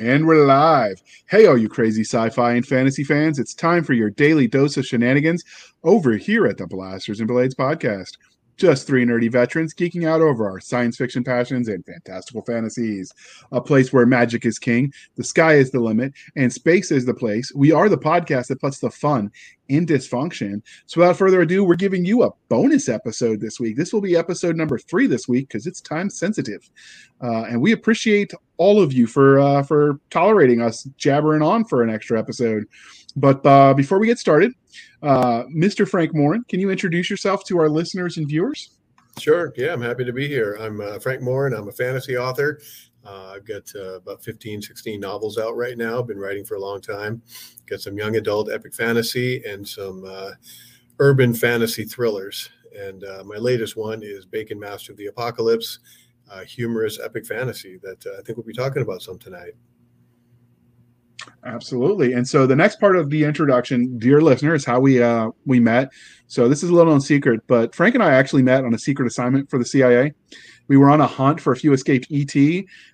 And we're live. Hey, all you crazy sci fi and fantasy fans, it's time for your daily dose of shenanigans over here at the Blasters and Blades podcast. Just three nerdy veterans geeking out over our science fiction passions and fantastical fantasies. A place where magic is king, the sky is the limit, and space is the place. We are the podcast that puts the fun in dysfunction. So, without further ado, we're giving you a bonus episode this week. This will be episode number three this week because it's time sensitive, uh, and we appreciate all of you for uh, for tolerating us jabbering on for an extra episode. But uh, before we get started, uh, Mr. Frank Morin, can you introduce yourself to our listeners and viewers? Sure. Yeah, I'm happy to be here. I'm uh, Frank Morin. I'm a fantasy author. Uh, I've got uh, about 15, 16 novels out right now. Been writing for a long time. Got some young adult epic fantasy and some uh, urban fantasy thrillers. And my latest one is Bacon Master of the Apocalypse, humorous epic fantasy that I think we'll be talking about some tonight. Absolutely. And so the next part of the introduction, dear listener, is how we uh we met. So this is a little known secret, but Frank and I actually met on a secret assignment for the CIA. We were on a hunt for a few escaped ET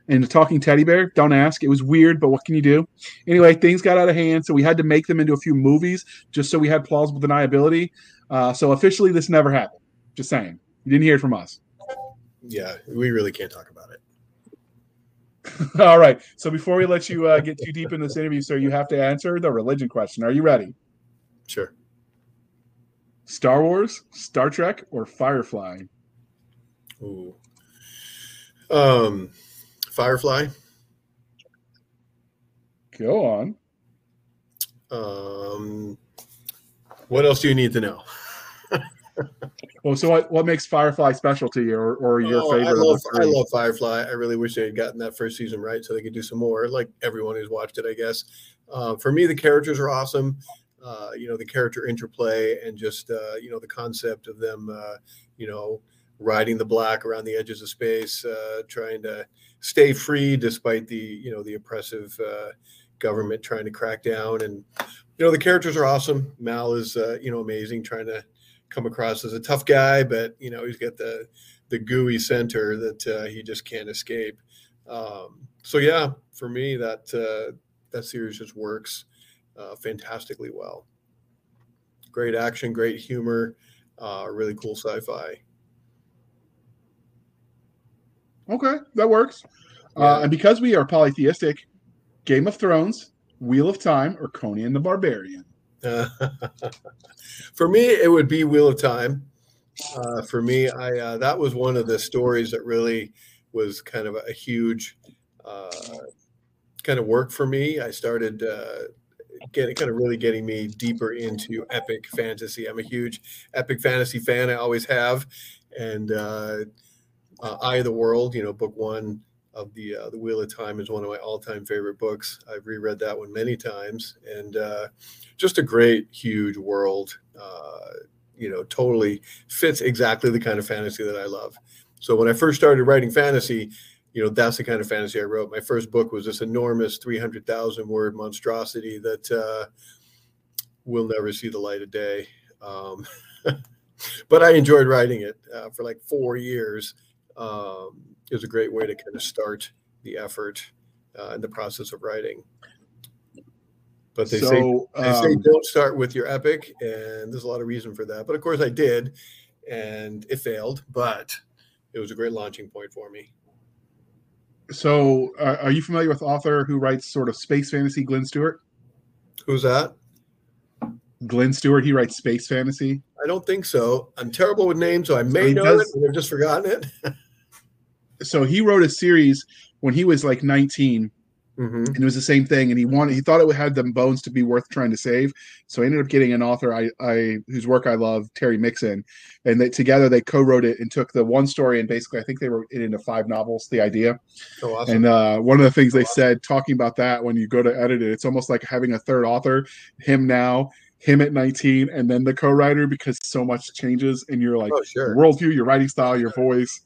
and a talking teddy bear. Don't ask. It was weird, but what can you do? Anyway, things got out of hand, so we had to make them into a few movies just so we had plausible deniability. Uh, so officially, this never happened. Just saying. You didn't hear it from us. Yeah, we really can't talk about. All right. So before we let you uh, get too deep in this interview, sir, you have to answer the religion question. Are you ready? Sure. Star Wars, Star Trek, or Firefly? Ooh. Um, Firefly. Go on. Um, what else do you need to know? Well, so what, what makes Firefly special to you, or, or your Oh, favorite? I love, I love Firefly. I really wish they had gotten that first season right so they could do some more, like everyone who's watched it, I guess. Uh, for me, the characters are awesome. Uh, you know, the character interplay and just, uh, you know, the concept of them, uh, you know, riding the black around the edges of space, uh, trying to stay free despite the, you know, the oppressive uh, government trying to crack down. And, you know, the characters are awesome. Mal is, uh, you know, amazing, trying to come across as a tough guy, but, you know, he's got the, the gooey center that uh, he just can't escape. Um, so yeah, for me, that uh, that series just works uh, fantastically well. Great action, great humor, uh, really cool sci-fi. Okay, that works. Uh, Yeah. and because we are polytheistic, Game of Thrones, Wheel of Time, or Conan the Barbarian? For me, it would be Wheel of Time. Uh, for me, I uh, that was one of the stories that really was kind of a, huge uh, kind of work for me. I started uh, getting kind of really getting me deeper into epic fantasy. I'm a huge epic fantasy fan. I always have, and uh, Eye of the World, you know, book one of the uh, the Wheel of Time is one of my all time favorite books. I've reread that one many times, and uh, just a great, huge world. Uh, you know, totally fits exactly the kind of fantasy that I love. So when I first started writing fantasy, you know, that's the kind of fantasy I wrote. My first book was this enormous 300,000 word monstrosity that uh, will never see the light of day. Um, but I enjoyed writing it uh, for like four years. Um, was a great way to kind of start the effort uh, in the process of writing. But they say so, they say um, don't start with your epic, and there's a lot of reason for that. But of course, I did, and it failed. But it was a great launching point for me. so uh, are you familiar with author who writes sort of space fantasy, Glynn Stewart? Who's that? Glynn Stewart, he writes space fantasy. I don't think so. I'm terrible with names, so I may know does- it, and I've just forgotten it. So he wrote a series when he was like 19 hmm and it was the same thing and he wanted he thought it had the bones to be worth trying to save. So I ended up getting an author i i whose work i love terry mixon and they together they co-wrote it and took the one story and basically i think they wrote it into five novels the idea. So awesome. and uh one of the things they said talking about that when you go to edit it it's almost like having a third author him now him at 19 and then the co-writer because so much changes in your like oh, sure. worldview your writing style your voice.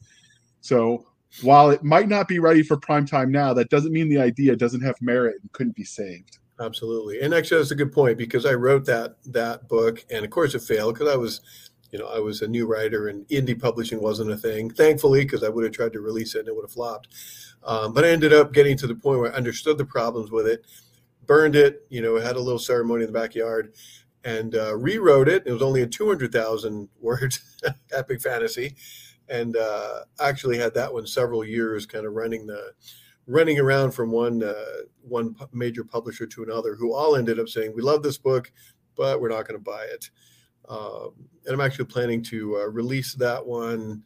So while it might not be ready for prime time now that doesn't mean the idea doesn't have merit and couldn't be saved Absolutely. And actually, that's a good point because I wrote that that book, and of course, it failed because I was you know, I was a new writer and indie publishing wasn't a thing, thankfully, because I would have tried to release it and it would have flopped. Um, but I ended up getting to the point where I understood the problems with it, burned it, you know, had a little ceremony in the backyard, and uh, rewrote it. It was only a 200,000 word epic fantasy, and uh, actually had that one several years, kind of running the running around from one uh, one major publisher to another, who all ended up saying, "We love this book, but we're not going to buy it." Um, and I'm actually planning to uh, release that one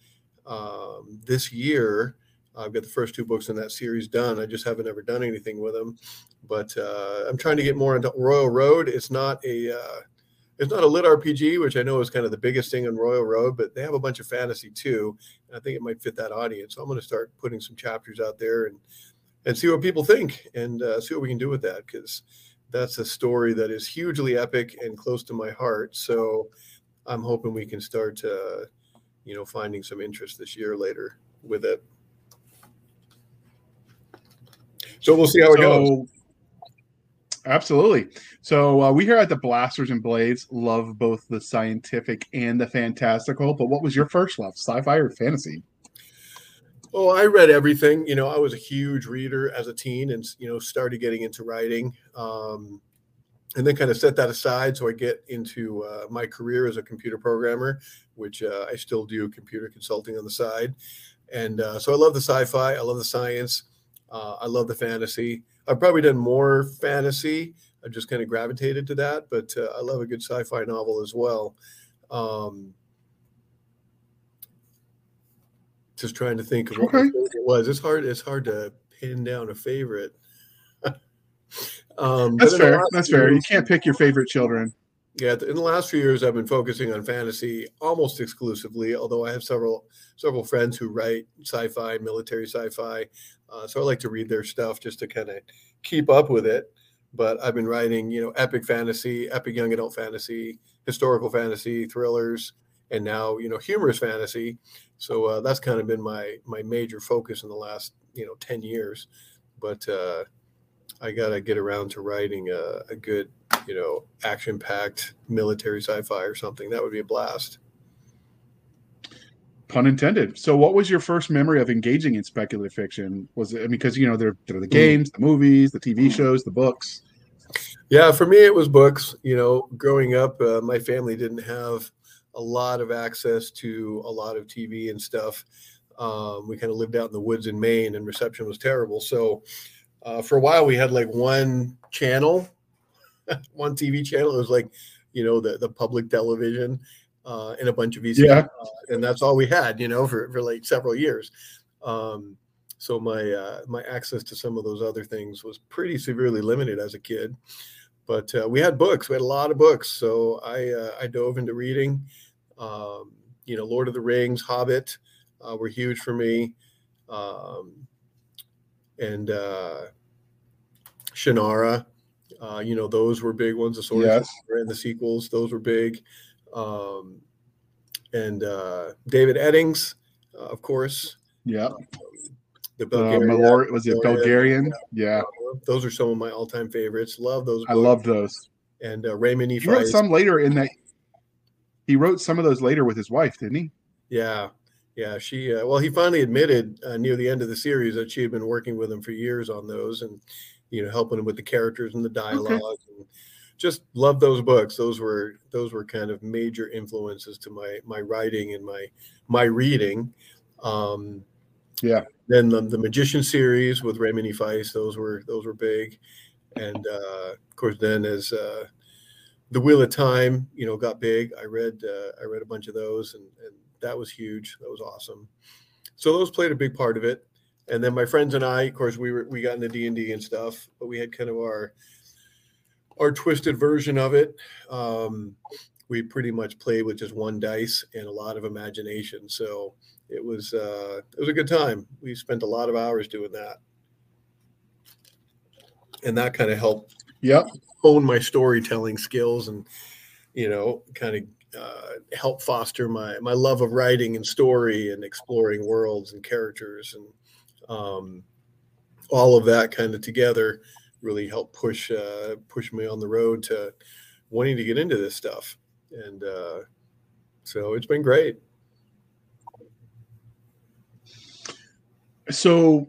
um, this year. I've got the first two books in that series done. I just haven't ever done anything with them, but uh, I'm trying to get more into Royal Road. It's not a uh, it's not a lit RPG, which I know is kind of the biggest thing on Royal Road, but they have a bunch of fantasy too. And I think it might fit that audience. So I'm going to start putting some chapters out there and and see what people think and uh, see what we can do with that because that's a story that is hugely epic and close to my heart. So I'm hoping we can start, uh, you know, finding some interest this year later with it. So we'll see how it so, goes. Absolutely. So uh, we here at the Blasters and Blades love both the scientific and the fantastical. But what was your first love, sci-fi or fantasy? Oh, I read everything. You know, I was a huge reader as a teen, and you know, started getting into writing, um, and then kind of set that aside. So I get into uh, my career as a computer programmer, which uh, I still do computer consulting on the side, and uh, so I love the sci-fi. I love the science. Uh, I love the fantasy. I've probably done more fantasy. I've just kind of gravitated to that, but uh, I love a good sci-fi novel as well. Um, just trying to think of what okay. it was. It's hard. It's hard to pin down a favorite. um, That's fair. That's fair. You can't pick your favorite children. Yeah, in the last few years, I've been focusing on fantasy almost exclusively. Although I have several several friends who write sci-fi, military sci-fi, uh, so I like to read their stuff just to kind of keep up with it. But I've been writing, you know, epic fantasy, epic young adult fantasy, historical fantasy, thrillers, and now you know humorous fantasy. So uh, that's kind of been my my major focus in the last you know ten years. But uh, I got to get around to writing a, a good you know action packed military sci-fi or something. That would be a blast. Pun intended. So, what was your first memory of engaging in speculative fiction? Was it because you know there, there are the mm. games, the movies, the TV shows, the books? Yeah, for me, it was books. You know, growing up, uh, my family didn't have a lot of access to a lot of TV and stuff. Um, we kind of lived out in the woods in Maine, and reception was terrible. So uh, for a while, we had like one channel, one TV channel. It was like, you know, the the public television uh, and a bunch of VCR, yeah. uh, and that's all we had, you know, for for like several years. Um, so my uh, my access to some of those other things was pretty severely limited as a kid but uh, we had books. We had a lot of books, so I uh, I dove into reading. Um, you know, Lord of the Rings, Hobbit uh, were huge for me, um, and uh, Shannara. Uh, you know, those were big ones. The Sword yes. and the sequels, those were big. Um, and uh, David Eddings, of course. Yeah. Um, the Belgariad. Uh, Malor- was it Belgariad? Yeah. Uh, those are some of my all-time favorites. Love those. Books. I love those. And uh, Raymond E. He wrote some later in that. He wrote some of those later with his wife, didn't he? Yeah, yeah. She uh, well, he finally admitted uh, near the end of the series that she had been working with him for years on those, and you know, helping him with the characters and the dialogue. Okay. And just love those books. Those were those were kind of major influences to my my writing and my my reading. Um, yeah. Then the, the Magician series with Raymond E. Feist, those were those were big, and uh, of course then as uh, the Wheel of Time, you know, got big. I read uh, I read a bunch of those, and, and that was huge. That was awesome. So those played a big part of it. And then my friends and I, of course, we were we got into D and D and stuff, but we had kind of our our twisted version of it. Um, we pretty much played with just one dice and a lot of imagination. So it was uh, it was a good time. We spent a lot of hours doing that, and that kind of helped. Yep. Hone my storytelling skills and you know kind of uh, help foster my my love of writing and story and exploring worlds and characters and um, all of that kind of together really helped push uh, push me on the road to wanting to get into this stuff and uh, So it's been great. So,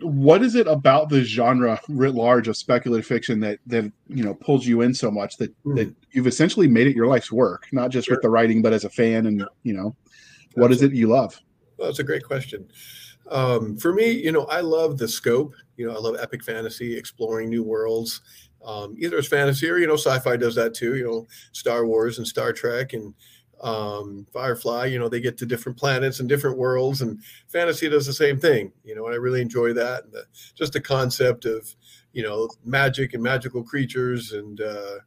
what is it about the genre writ large of speculative fiction that that you know pulls you in so much that mm. that you've essentially made it your life's work, not just sure. with the writing, but as a fan and you know, what Absolutely. is it you love? Well, that's a great question. Um, for me, you know, I love the scope. You know, I love epic fantasy, exploring new worlds. Um, either as fantasy or you know, sci-fi does that too. You know, Star Wars and Star Trek and um, Firefly. You know, they get to different planets and different worlds, and fantasy does the same thing. You know, and I really enjoy that. And the, just the concept of you know magic and magical creatures and uh,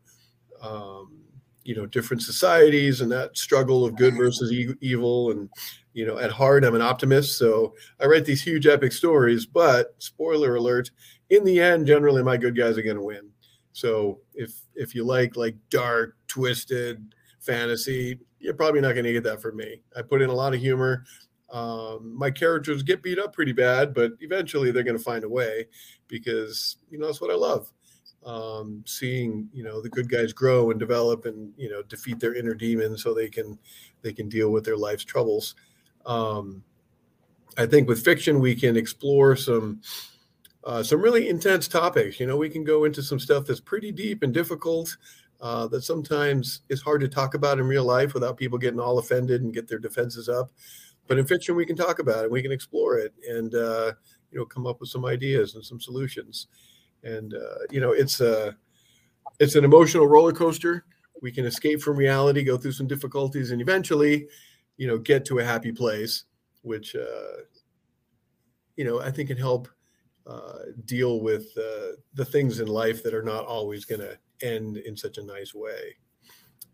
um, you know different societies and that struggle of good versus e- evil and you know at heart i'm an optimist so i write these huge epic stories but spoiler alert in the end generally my good guys are going to win. So if if you like like dark twisted fantasy you're probably not going to get that from me. I put in a lot of humor. Um, my characters get beat up pretty bad but eventually they're going to find a way because you know that's what i love. Um, seeing you know the good guys grow and develop and you know defeat their inner demons so they can they can deal with their life's troubles um, i think with fiction we can explore some uh, some really intense topics. You know we can go into some stuff that's pretty deep and difficult uh, that sometimes is hard to talk about in real life without people getting all offended and get their defenses up. But in fiction we can talk about it. We can explore it and uh, you know come up with some ideas and some solutions. And uh, you know it's a it's an emotional roller coaster. We can escape from reality go through some difficulties and eventually you know get to a happy place which uh, you know i think can help uh, deal with uh, the things in life that are not always going to end in such a nice way.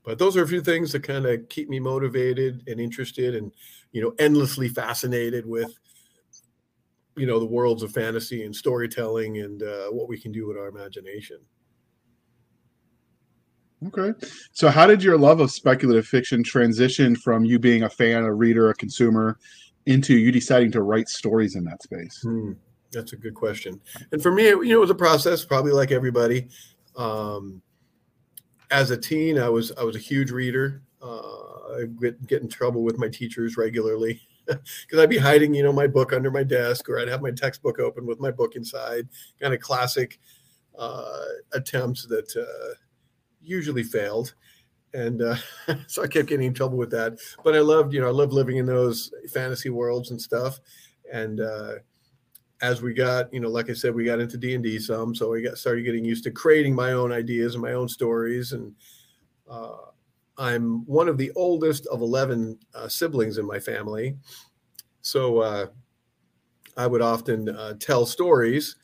But those are a few things that kind of keep me motivated and interested and you know endlessly fascinated with you know the worlds of fantasy and storytelling and uh, what we can do with our imagination okay. So how did your love of speculative fiction transition from you being a fan a reader a consumer into you deciding to write stories in that space? Hmm, that's a good question. And for me you know it was a process probably like everybody. Um, as a teen i was i was a huge reader. Uh, i get, get in trouble with my teachers regularly because I'd be hiding, you know, my book under my desk, or I'd have my textbook open with my book inside. Kind of classic uh, attempts that uh, usually failed, and uh, so I kept getting in trouble with that. But I loved, you know, I loved living in those fantasy worlds and stuff. And uh, as we got, you know, like I said, we got into D and D some, so I got started getting used to creating my own ideas and my own stories and. Uh, I'm one of the oldest of 11 uh, siblings in my family. So uh, I would often uh, tell stories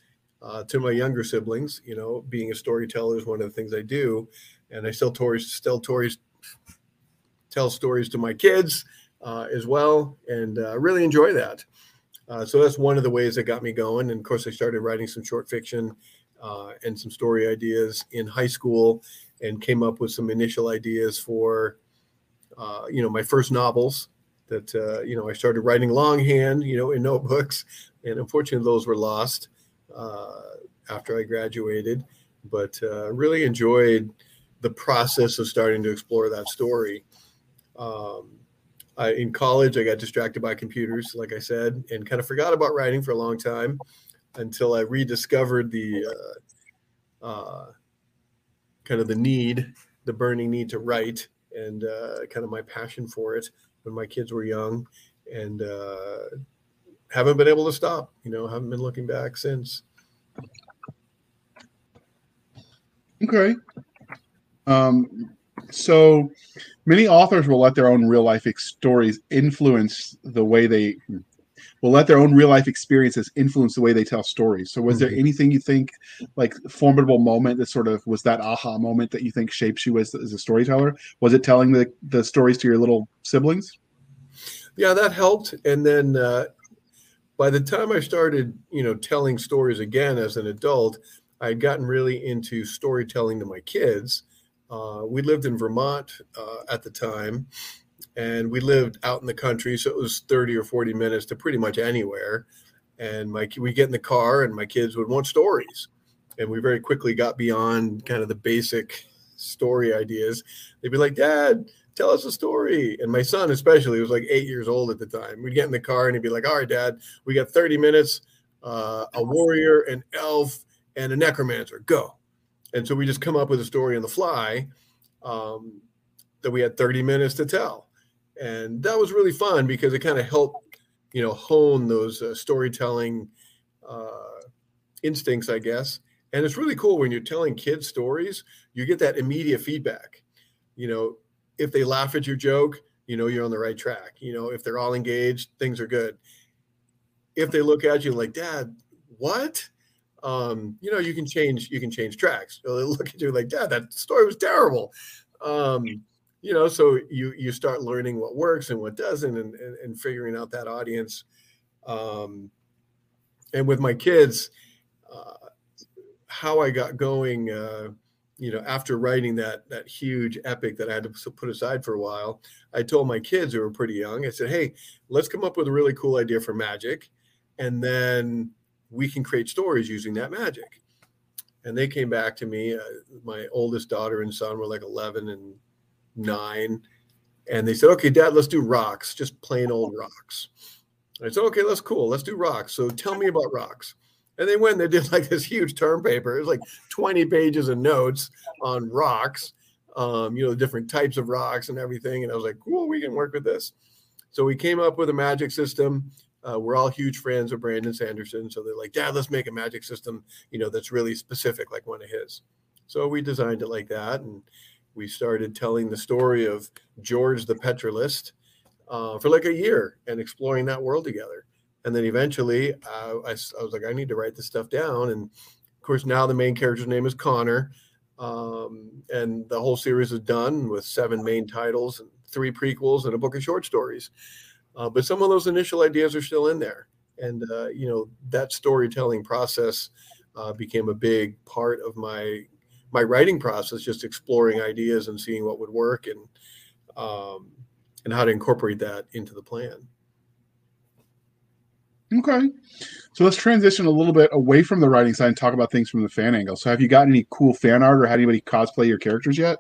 to my younger siblings. You know, being a storyteller is one of the things I do. And I still, tories, still tories, tell stories to my kids uh, as well. And uh, really enjoy that. so that's one of the ways that got me going. And of course, I started writing some short fiction and some story ideas in high school and came up with some initial ideas for, uh, you know, my first novels that, uh, you know, I started writing longhand, you know, in notebooks. And unfortunately, those were lost uh, after I graduated. But uh, really enjoyed the process of starting to explore that story. Um, I, in college, I got distracted by computers, like I said, and kind of forgot about writing for a long time until I rediscovered the uh, uh, kind of the need, the burning need to write, and uh, kind of my passion for it when my kids were young, and uh, haven't been able to stop. You know, haven't been looking back since. Okay. Um, so many authors will let their own real life stories influence the way they will let their own real life experiences influence the way they tell stories. So, was mm-hmm. there anything you think like formidable moment that sort of was that aha moment that you think shapes you as, as a storyteller? Was it telling the, the stories to your little siblings? Yeah, that helped. And then uh, by the time I started, you know, telling stories again as an adult, I had gotten really into storytelling to my kids. Uh, we lived in Vermont uh, at the time, and we lived out in the country, so it was 30 or 40 minutes to pretty much anywhere. And my we get in the car, and my kids would want stories, and we very quickly got beyond kind of the basic story ideas. They'd be like, "Dad, tell us a story. And my son, especially, was like eight years old at the time. We'd get in the car and he'd be like, all right, dad, we got 30 minutes, uh, a warrior, an elf, and a necromancer. Go. And so we just come up with a story on the fly um, that we had 30 minutes to tell. And that was really fun because it kind of helped, you know, hone those uh, storytelling uh, instincts, I guess. And it's really cool when you're telling kids stories, you get that immediate feedback. You know, if they laugh at your joke, you know you're on the right track. You know, if they're all engaged, things are good. If they look at you like, Dad, what? Um, you know, you can change, you can change tracks. They look at you like, Dad, that story was terrible. Um, you know, so you you start learning what works and what doesn't and and, and figuring out that audience. Um, and with my kids, uh, how I got going uh, you know, after writing that that huge epic that I had to put aside for a while, I told my kids who were pretty young, I said, "Hey, let's come up with a really cool idea for magic, and then we can create stories using that magic." And they came back to me. Uh, my oldest daughter and son were like 11 and nine, and they said, "Okay, Dad, let's do rocks, just plain old rocks." I said, "Okay, that's cool. Let's do rocks." So tell me about rocks. And they went and they did like this huge term paper. It was like 20 pages of notes on rocks, um, you know, the different types of rocks and everything. And I was like, cool, we can work with this. So we came up with a magic system. Uh, we're all huge fans of Brandon Sanderson. So they're like, Dad, let's make a magic system, you know, that's really specific, like one of his. So we designed it like that. And we started telling the story of George the Petralist uh, for like a year and exploring that world together and then eventually uh, I, I, was like i need to write this stuff down and of course now the main character's name is connor um, and the whole series is done with seven main titles and three prequels and a book of short stories uh, but some of those initial ideas are still in there and uh, you know that storytelling process uh, became a big part of my my writing process just exploring ideas and seeing what would work and um, and how to incorporate that into the plan Okay. So let's transition a little bit away from the writing side and talk about things from the fan angle. So have you got any cool fan art or had anybody cosplay your characters yet?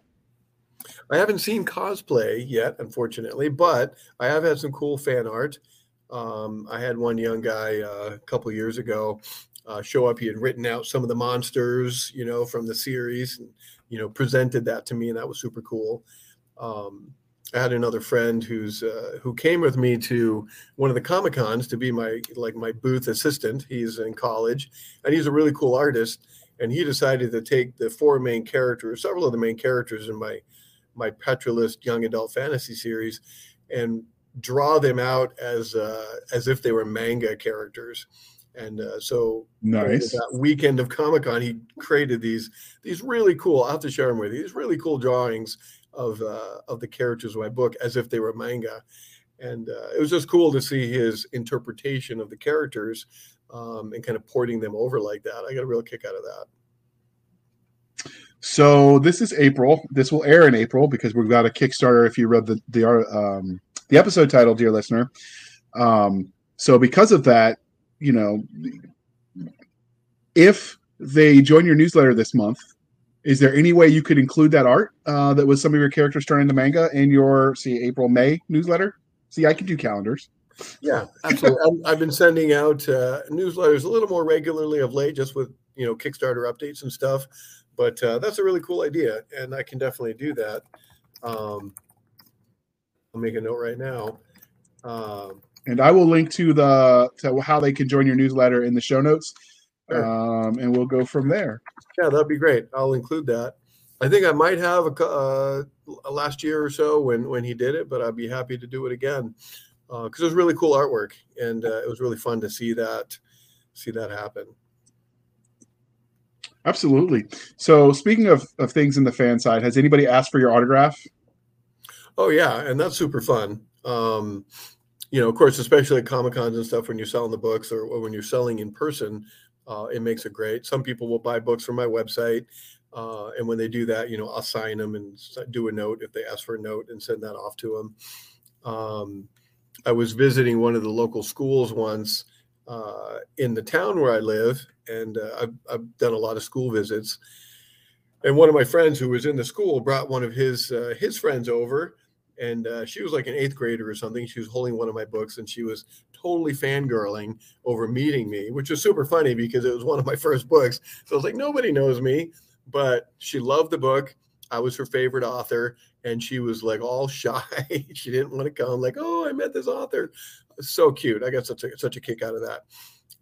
I haven't seen cosplay yet, unfortunately, but I have had some cool fan art. Um, I had one young guy uh, a couple years ago uh, show up. He had written out some of the monsters, you know, from the series, and you know, presented that to me, and that was super cool. Um, I had another friend who's uh, who came with me to one of the comic cons to be my like my booth assistant. He's in college, and he's a really cool artist. And he decided to take the four main characters, several of the main characters in my my Petralist young adult fantasy series, and draw them out as uh, as if they were manga characters. And uh, so, nice. That weekend of Comic Con, he created these these really cool. I'll have to share them with you. These really cool drawings of uh, of the characters of my book as if they were manga, and uh, it was just cool to see his interpretation of the characters um, and kind of porting them over like that. I got a real kick out of that. So this is April. This will air in April because we've got a Kickstarter. If you read the the um, the episode title, dear listener. Um, so because of that, you know, if they join your newsletter this month, is there any way you could include that art uh, that was some of your characters turned into manga in your see April May newsletter? See, I can do calendars. Yeah, absolutely. I've been sending out uh, newsletters a little more regularly of late, just with you know Kickstarter updates and stuff. But uh, that's a really cool idea, and I can definitely do that. Um, I'll make a note right now. Um, and I will link to the to how they can join your newsletter in the show notes, sure. um, and we'll go from there. Yeah, that'd be great. I'll include that. I think I might have a uh, last year or so when when he did it, but I'd be happy to do it again because uh, it was really cool artwork and uh, it was really fun to see that see that happen. Absolutely. So speaking of, of things in the fan side, has anybody asked for your autograph? Oh yeah, and that's super fun. Um, you know, of course, especially at Comic Cons and stuff when you're selling the books or, or when you're selling in person, uh, it makes it great. Some people will buy books from my website. Uh, and when they do that, you know, I'll sign them and do a note if they ask for a note and send that off to them. Um, I was visiting one of the local schools once uh, in the town where I live, and uh, I've, I've, done a lot of school visits. And one of my friends who was in the school brought one of his uh, his friends over, and uh, she was like an eighth grader or something. She was holding one of my books, and she was totally fangirling over meeting me, which was super funny because it was one of my first books. So I was like, nobody knows me, but she loved the book. I was her favorite author, and she was like all shy. she didn't want to come. Like, oh, I met this author. So cute. I got such a such a kick out of that.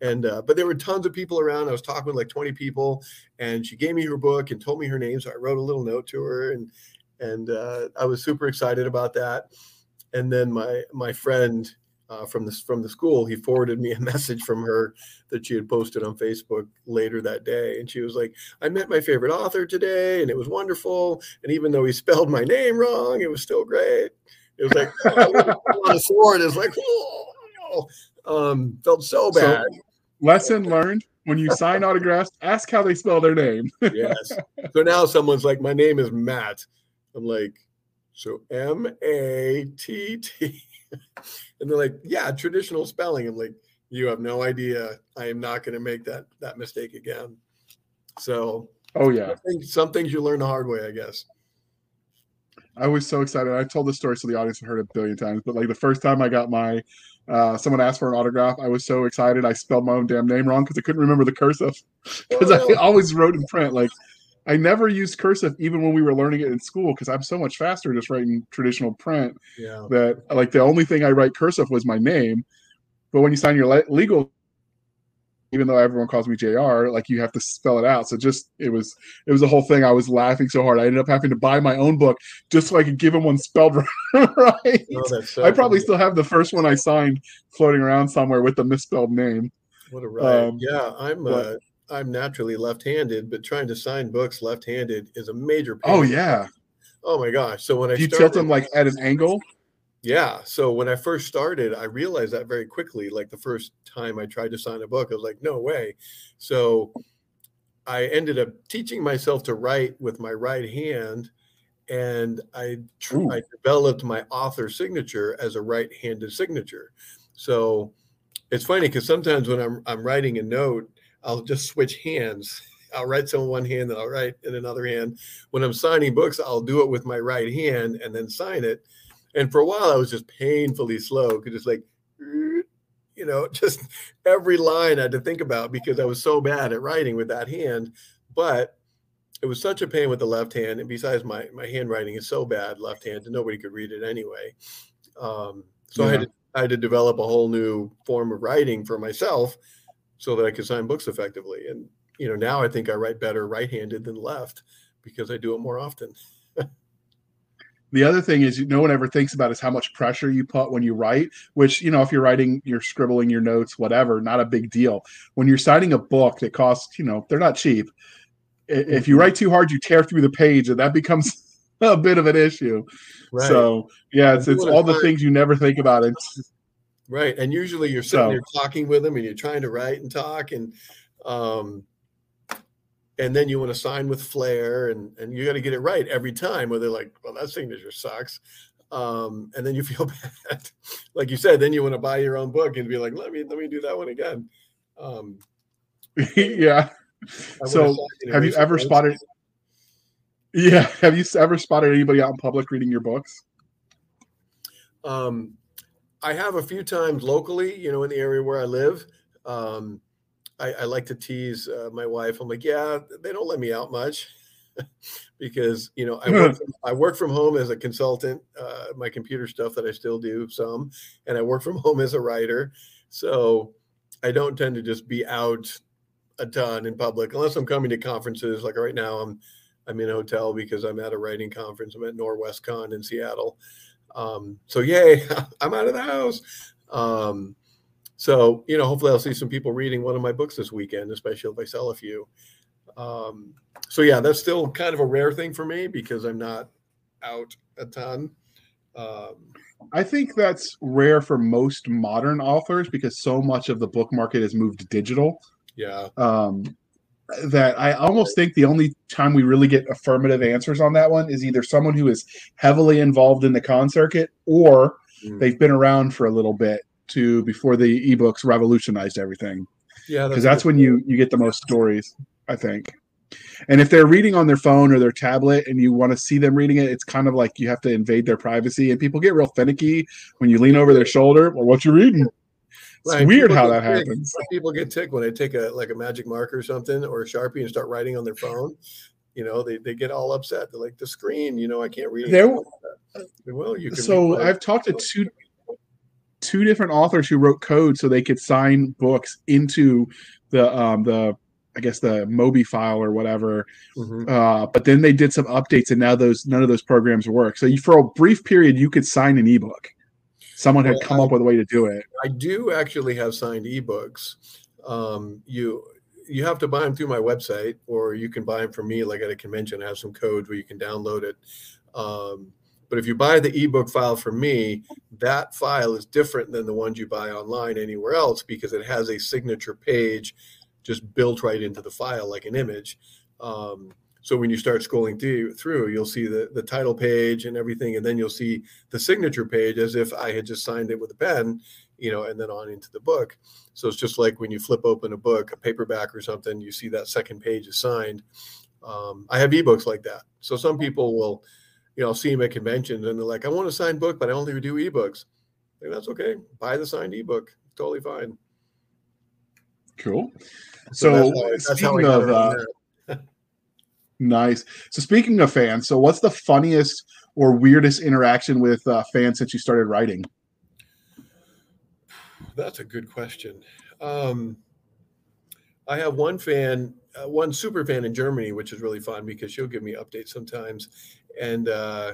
And uh, but there were tons of people around. I was talking with like 20 people, and she gave me her book and told me her name. So I wrote a little note to her, and and uh, I was super excited about that. And then my my friend uh, from the from the school, he forwarded me a message from her that she had posted on Facebook later that day, and she was like, "I met my favorite author today, and it was wonderful. And even though he spelled my name wrong, it was still great. It was like oh, on a sword. It's like, oh, um, felt so bad. So, lesson learned: when you sign autographs, ask how they spell their name. yes. So now someone's like, "My name is Matt." I'm like, "So M A T T." and they're like, yeah, traditional spelling. I'm like, you have no idea. I am not going to make that that mistake again. So, oh yeah, some things you learn the hard way, I guess. I was so excited. I told this story so the audience have heard it a billion times, but like the first time I got my uh, someone asked for an autograph, I was so excited. I spelled my own damn name wrong because I couldn't remember the cursive because I always wrote in print. Like I never used cursive even when we were learning it in school because I'm so much faster just writing traditional print. Yeah. That like the only thing I write cursive was my name, but when you sign your le- legal, even though everyone calls me Jr., like you have to spell it out. So just it was it was a whole thing. I was laughing so hard. I ended up having to buy my own book just so I could give him one spelled right. Oh, so I probably funny. still have the first one I signed floating around somewhere with the misspelled name. What a ride! Um, yeah, I'm. But, uh, I'm naturally left-handed, but trying to sign books left-handed is a major pain. Oh yeah. Oh my gosh. So when I you tilt them like at an angle? Yeah. So when I first started, I realized that very quickly. Like the first time I tried to sign a book, I was like, no way. So I ended up teaching myself to write with my right hand. And I, I developed my author signature as a right-handed signature. So it's funny because sometimes when I'm I'm writing a note, I'll just switch hands. I'll write some one hand, then I'll write in another hand. When I'm signing books, I'll do it with my right hand and then sign it. And for a while, I was just painfully slow because it's like, you know, just every line I had to think about because I was so bad at writing with that hand. But it was such a pain with the left hand, and besides, my my handwriting is so bad left hand, and nobody could read it anyway. Um, so yeah. I had to, I had to develop a whole new form of writing for myself so that I could sign books effectively. And you know, now I think I write better right-handed than left because I do it more often. The other thing is no one ever thinks about is how much pressure you put when you write which you know if you're writing you're scribbling your notes whatever not a big deal when you're signing a book that costs you know they're not cheap if you mm-hmm. write too hard you tear through the page and that becomes a bit of an issue right. so yeah it's, it's all the things you never think about it's Right. And usually you're sitting so, there talking with them and you're trying to write and talk and um and then you want to sign with flair and and you got to get it right every time where they're like, well, that signature sucks. Um, and then you feel bad. like you said, then you want to buy your own book and be like, let me let me do that one again. Um yeah. So have you ever spotted yeah, have you ever spotted anybody out in public reading your books? Um I have a few times locally, you know, in the area where I live. Um, I, I, like to tease uh, my wife. I'm like, yeah, they don't let me out much because you know I work from, I work from home as a consultant. Uh, my computer stuff that I still do some, and I work from home as a writer. So I don't tend to just be out a ton in public unless I'm coming to conferences. Like right now, I'm I'm in a hotel because I'm at a writing conference. I'm at Norwescon in Seattle. Um, so yay, I'm out of the house. Um, so you know, hopefully, I'll see some people reading one of my books this weekend, especially if I sell a few. Um, so yeah, that's still kind of a rare thing for me because I'm not out a ton. Um, I think that's rare for most modern authors because so much of the book market has moved digital. Yeah. Um, that I almost think the only time we really get affirmative answers on that one is either someone who is heavily involved in the con circuit or mm. they've been around for a little bit to before the ebooks revolutionized everything. Yeah, because that's, that's when you you get the most stories. I think. And if they're reading on their phone or their tablet and you want to see them reading it, it's kind of like you have to invade their privacy. And people get real finicky when you lean over their shoulder. Well, what you reading? It's Right, weird people how that ticked. happens. People get ticked when they take a like a magic marker or something or a sharpie and start writing on their phone. You know, they, they get all upset. They're like, the screen, you know, I can't read. There- anything like that." Well, you can. So I've talked to two two different authors who wrote code so they could sign books into the um the I guess the Mobi file or whatever. Mhm. Uh, but then they did some updates and now those none of those programs work. So you, for a brief period, you could sign an ebook. Someone had Well, come I- up with a way to do it. I do actually have signed ebooks. Um, you you have to buy them through my website, or you can buy them from me, like at a convention. I have some code where you can download it. Um, but if you buy the ebook file from me, that file is different than the ones you buy online anywhere else because it has a signature page just built right into the file like an image. Um, so when you start scrolling through, through, you'll see the, the title page and everything, and then you'll see the signature page as if I had just signed it with a pen, you know, and then on into the book. So it's just like when you flip open a book, a paperback or something, you see that second page is signed. Um, I have ebooks like that. So some people will, you know, I'll see them at conventions and they're like, I want a signed book, but I only do ebooks. Like, that's okay. Buy the signed ebook. Totally fine. Cool. So, that's that's speaking of uh, nice. So speaking of fans, so what's the funniest or weirdest interaction with uh, fans since you started writing? That's a good question. Um, I have one fan, uh, one super fan in Germany, which is really fun because she'll give me updates sometimes, and uh,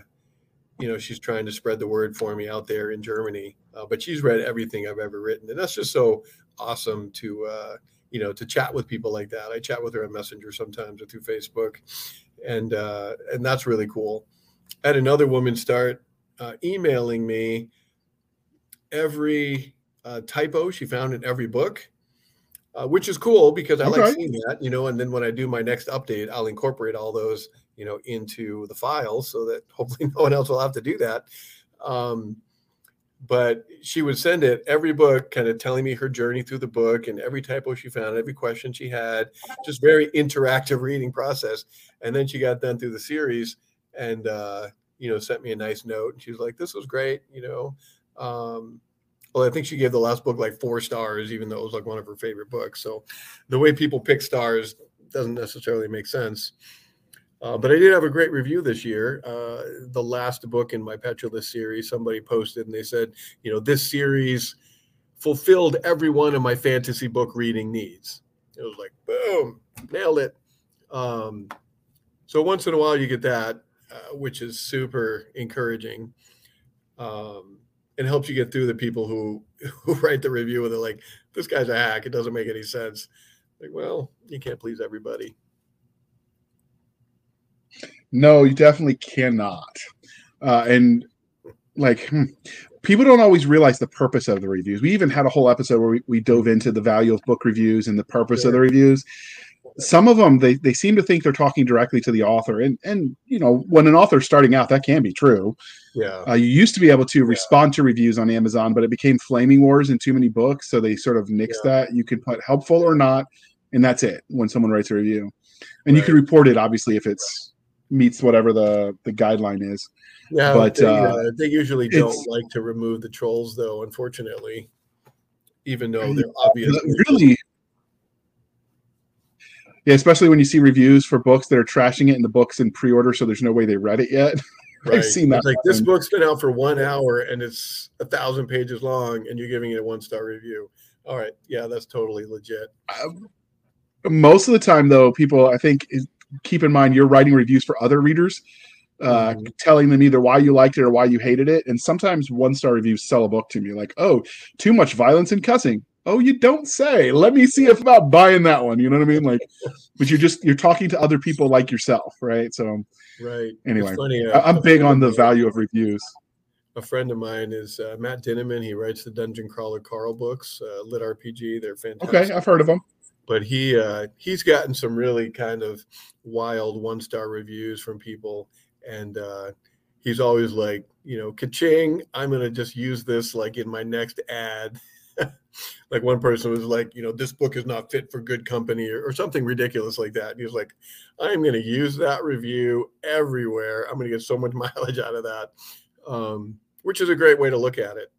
you know she's trying to spread the word for me out there in Germany. Uh, but she's read everything I've ever written, and that's just so awesome to uh, you know to chat with people like that. I chat with her on Messenger sometimes or through Facebook, and uh, and that's really cool. I had another woman start uh, emailing me every uh, typo she found in every book, uh, which is cool because I like seeing that, you know. And then when I do my next update, I'll incorporate all those, you know, into the file so that hopefully no one else will have to do that. Um, but she would send it every book, kind of telling me her journey through the book and every typo she found, every question she had, just very interactive reading process. And then she got done through the series and uh, you know sent me a nice note. And she was like, "This was great," you know. Um, well, I think she gave the last book like four stars, even though it was like one of her favorite books. So the way people pick stars doesn't necessarily make sense. Uh, but I did have a great review this year. Uh, the last book in my Petralist series, somebody posted and they said, you know, this series fulfilled every one of my fantasy book reading needs. It was like, boom, nailed it. Um, so once in a while you get that, uh, which is super encouraging. Um, and helps you get through the people who who write the review and they're like, this guy's a hack. It doesn't make any sense. Like, well, you can't please everybody. No, you definitely cannot. Uh, and like, hmm, people don't always realize the purpose of the reviews. We even had a whole episode where we, we dove into the value of book reviews and the purpose of the reviews. Some of them they, they seem to think they're talking directly to the author, and and you know when an author's starting out, that can be true. Yeah. Uh, you used to be able to respond to reviews on Amazon, but it became flaming wars in too many books, so they sort of nixed Yeah. that. You could put helpful or not, and that's it when someone writes a review, and you can report it obviously if it's meets whatever the the guideline is. Yeah, But, they, uh, uh, they usually don't like to remove the trolls, though. Unfortunately, even though they're obvious. really yeah especially when you see reviews for books that are trashing it in the books in pre-order so there's no way they read it yet Right. i've seen that It's like this book's been out for one hour and it's a thousand pages long, and you're giving it a one star review. All right, yeah, that's totally legit. most of the time though people i think is, keep in mind you're writing reviews for other readers uh, Mhm. telling them either why you liked it or why you hated it and sometimes one star reviews sell a book to me like oh too much violence and cussing oh you don't say let me see if i'm not buying that one you know what i mean like but you're just you're talking to other people like yourself right so Right. Anyway, funny, uh, i'm big on the value of reviews A friend of mine is uh, Matt Dinniman. He writes the Dungeon Crawler Carl books, uh, Lit RPG. They're fantastic. okay i've heard of them but he uh, he's gotten some really kind of wild one star reviews from people, and uh, he's always like, you know, ka-ching, I'm gonna just use this like in my next ad. like one person was like, you know, this book is not fit for good company or, or something ridiculous like that. And he was like, I'm to use that review everywhere. I'm to get so much mileage out of that, um, which is a great way to look at it.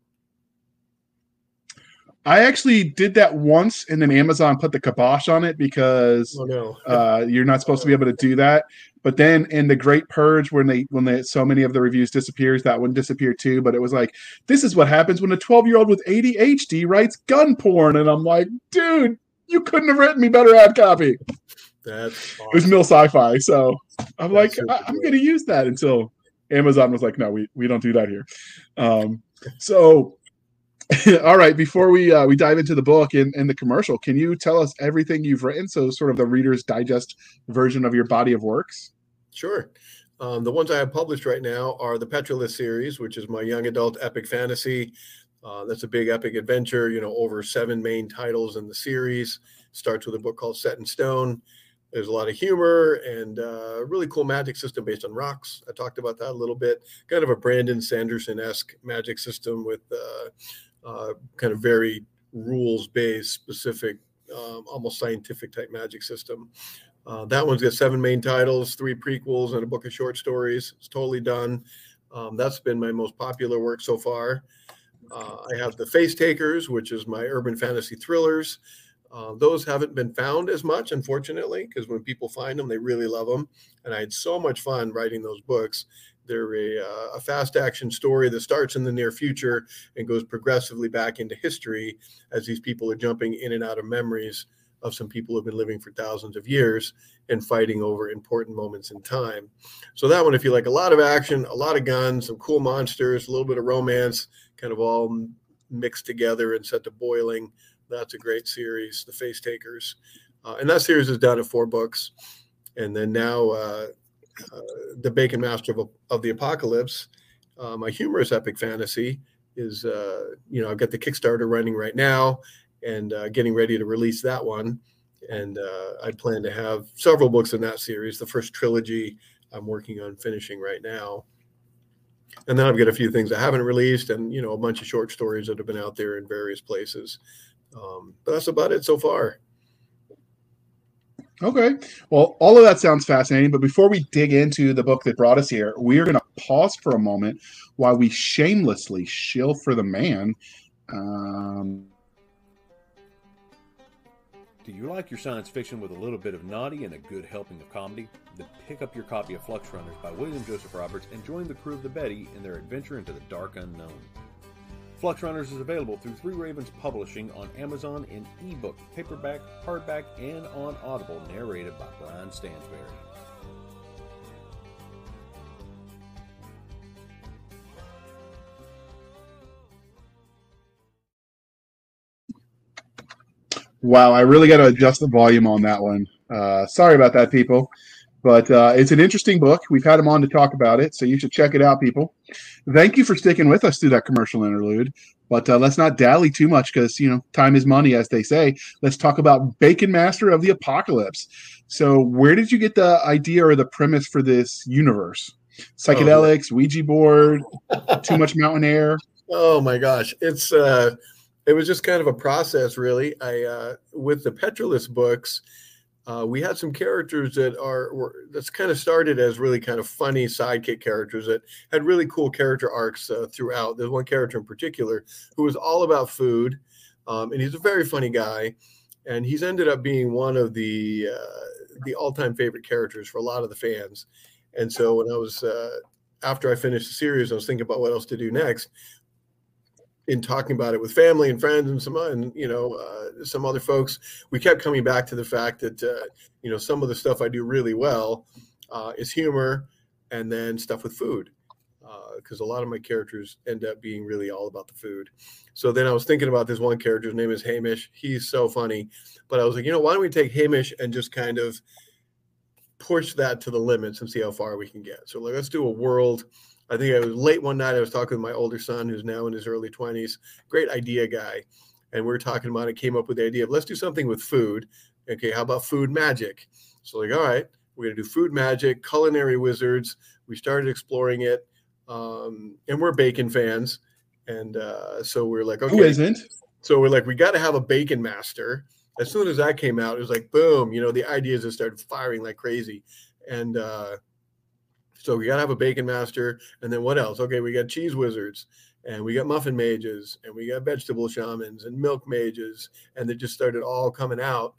I actually did that once, and then Amazon put the kibosh on it because oh, no. uh, you're not supposed to be able to do that. But then in the Great Purge, when they when they so many of the reviews disappears, that one disappeared too. But it was like, this is what happens when a 12 year old with ADHD writes gun porn, and I'm like, dude, you couldn't have written me better ad copy. That's awesome. it was Mill Sci-Fi, so I'm That's like, I, am going to use that until Amazon was like, no, we we don't do that here. Um, so all right before we uh, we dive into the book and, and the commercial can you tell us everything you've written? So sort of the reader's digest version of your body of works. Sure. Um, the ones i have published right now are the Petralist series which is my young adult epic fantasy. Uh, that's a big epic adventure you know over seven main titles in the series. Starts with a book called set in stone. There's a lot of humor and uh, really cool magic system based on rocks. I talked about that a little bit. Kind of a Brandon Sanderson esque magic system with uh, uh, kind of very rules based, specific, um, almost scientific type magic system. Uh, that one's got seven main titles, three prequels, and a book of short stories. It's totally done. Um, that's been my most popular work so far. Uh, I have the Face Takers, which is my urban fantasy thrillers. Uh, those haven't been found as much, unfortunately, because when people find them, they really love them. And I had so much fun writing those books. They're a, uh, a, fast action story that starts in the near future and goes progressively back into history as these people are jumping in and out of memories of some people who have been living for thousands of years and fighting over important moments in time. So that one, if you like a lot of action, a lot of guns, some cool monsters, a little bit of romance, kind of all mixed together and set to boiling, that's a great series, The Face Takers. Uh, and that series is down to four books. And then now uh, uh, the Bacon Master of, of the Apocalypse, uh, my humorous epic fantasy, is uh, you know I've got the Kickstarter running right now and uh, getting ready to release that one. And uh, I plan to have several books in that series. The first trilogy I'm working on finishing right now. And then I've got a few things I haven't released, and you know a bunch of short stories that have been out there in various places. Um, but that's about it so far. Okay. Well, all of that sounds fascinating. But before we dig into the book that brought us here, we are going to pause for a moment while we shamelessly shill for the man. Um, do you like your science fiction with a little bit of naughty and a good helping of comedy? Then pick up your copy of Flux Runners by William Joseph Roberts and join the crew of the Betty in their adventure into the dark unknown. Flux Runners is available through Three Ravens Publishing on Amazon in ebook, paperback, hardback, and on Audible, narrated by Brian Stansberry. Wow, I really got to adjust the volume on that one. Uh, sorry about that, people. But uh, it's an interesting book. We've had him on to talk about it, so you should check it out, people. Thank you for sticking with us through that commercial interlude. But uh, let's not dally too much because you know time is money, as they say. Let's talk about Bacon Master of the Apocalypse. So, where did you get the idea or the premise for this universe? Psychedelics, oh, Ouija board, too much mountain air. Oh my gosh, it's uh, it was just kind of a process, really. I uh, with the Petralist books uh, we had some characters that are were, that's kind of started as really kind of funny sidekick characters that had really cool character arcs uh, throughout. There's one character in particular who was all about food, um, and he's a very funny guy, and he's ended up being one of the uh, the all time favorite characters for a lot of the fans. And so when I was uh, after I finished the series, I was thinking about what else to do next in talking about it with family and friends and some and you know uh, some other folks, we kept coming back to the fact that uh, you know some of the stuff I do really well uh, is humor, and then stuff with food, because uh, a lot of my characters end up being really all about the food. So then I was thinking about this one character. His name is Hamish. He's so funny, but I was like, you know, why don't we take Hamish and just kind of push that to the limits and see how far we can get. So like, let's do a world I think I was late one night. I was talking with my older son, who's now in his early 20s, great idea guy. And we are talking about it, came up with the idea of let's do something with food. Okay, how about food magic? So, like, all right, we're going to do food magic, culinary wizards. We started exploring it. Um, and we're bacon fans. And uh, so we're like, okay. Who isn't? So we're like, we got to have a bacon master. As soon as that came out, it was like, boom, you know, the ideas just started firing like crazy. And uh, so we got to have a bacon master. And then what else? Okay, we got cheese wizards and we got muffin mages and we got vegetable shamans and milk mages. And they just started all coming out.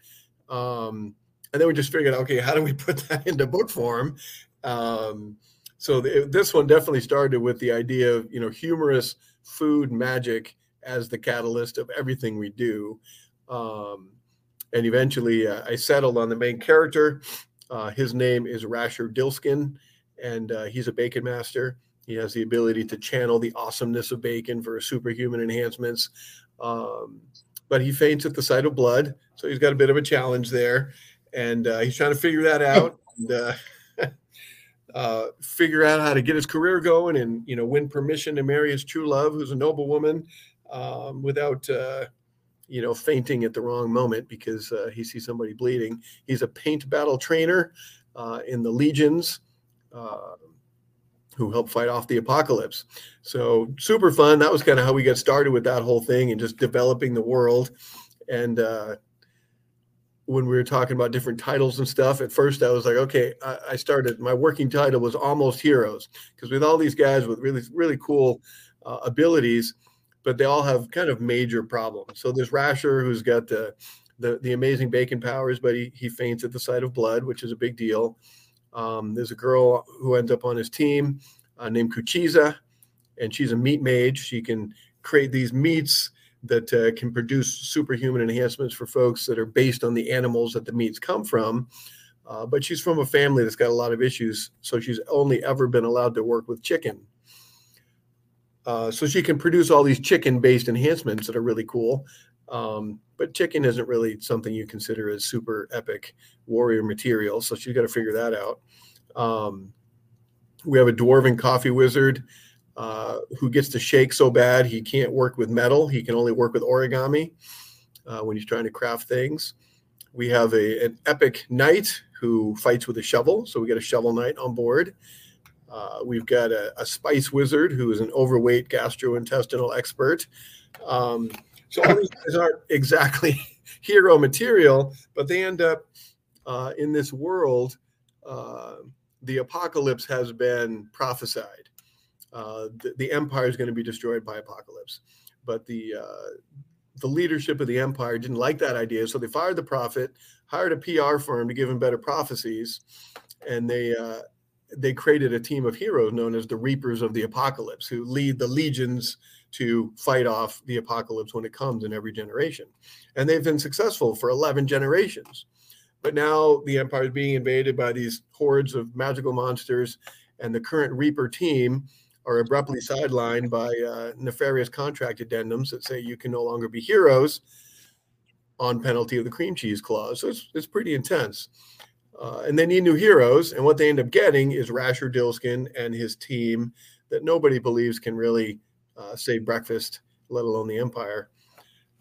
Um, and then we just figured, okay, how do we put that into book form? Um, so this one definitely started with the idea of you know humorous food magic as the catalyst of everything we do, um, and eventually uh, I settled on the main character. Uh, his name is Rasher Dilskin, and uh, he's a bacon master. He has the ability to channel the awesomeness of bacon for superhuman enhancements. Um, but he faints at the sight of blood, so he's got a bit of a challenge there, and uh, he's trying to figure that out. And, uh, uh, figure out how to get his career going and you know win permission to marry his true love who's a noble woman um, without uh, you know fainting at the wrong moment because uh, he sees somebody bleeding he's a paint battle trainer uh, in the legions uh, who help fight off the apocalypse so super fun that was kind of how we got started with that whole thing and just developing the world and uh, when we were talking about different titles and stuff, at first I was like, okay, I, I started my working title was almost heroes because with all these guys with really really cool uh, abilities, but they all have kind of major problems. So there's Rasher who's got the the, the amazing bacon powers, but he, he faints at the sight of blood, which is a big deal. Um, there's a girl who ends up on his team uh, named Kuchiza, and she's a meat mage. She can create these meats that uh, can produce superhuman enhancements for folks that are based on the animals that the meats come from. Uh, but she's from a family that's got a lot of issues, so she's only ever been allowed to work with chicken. Uh, so she can produce all these chicken-based enhancements that are really cool. Um, but chicken isn't really something you consider as super epic warrior material, so she's got to figure that out. Um, we have a dwarven coffee wizard uh, who gets to shake so bad he can't work with metal. He can only work with origami uh, when he's trying to craft things. We have a, an epic knight who fights with a shovel. So we get a shovel knight on board. Uh, we've got a, a, spice wizard who is an overweight gastrointestinal expert. Um, so all these guys aren't exactly hero material, but they end up uh, in this world. Uh, the apocalypse has been prophesied uh, the, the, empire is going to be destroyed by apocalypse. But the uh, the leadership of the empire didn't like that idea, so they fired the prophet, hired a PR firm to give him better prophecies, and they uh, they created a team of heroes known as the Reapers of the Apocalypse, who lead the legions to fight off the apocalypse when it comes in every generation. And they've been successful for 11 generations. But now the empire is being invaded by these hordes of magical monsters, and the current Reaper team are abruptly sidelined by uh, nefarious contract addendums that say you can no longer be heroes on penalty of the cream cheese clause. So it's, it's pretty intense. Uh, and they need new heroes. And what they end up getting is Rasher Dilskin and his team that nobody believes can really uh, save breakfast, let alone the Empire.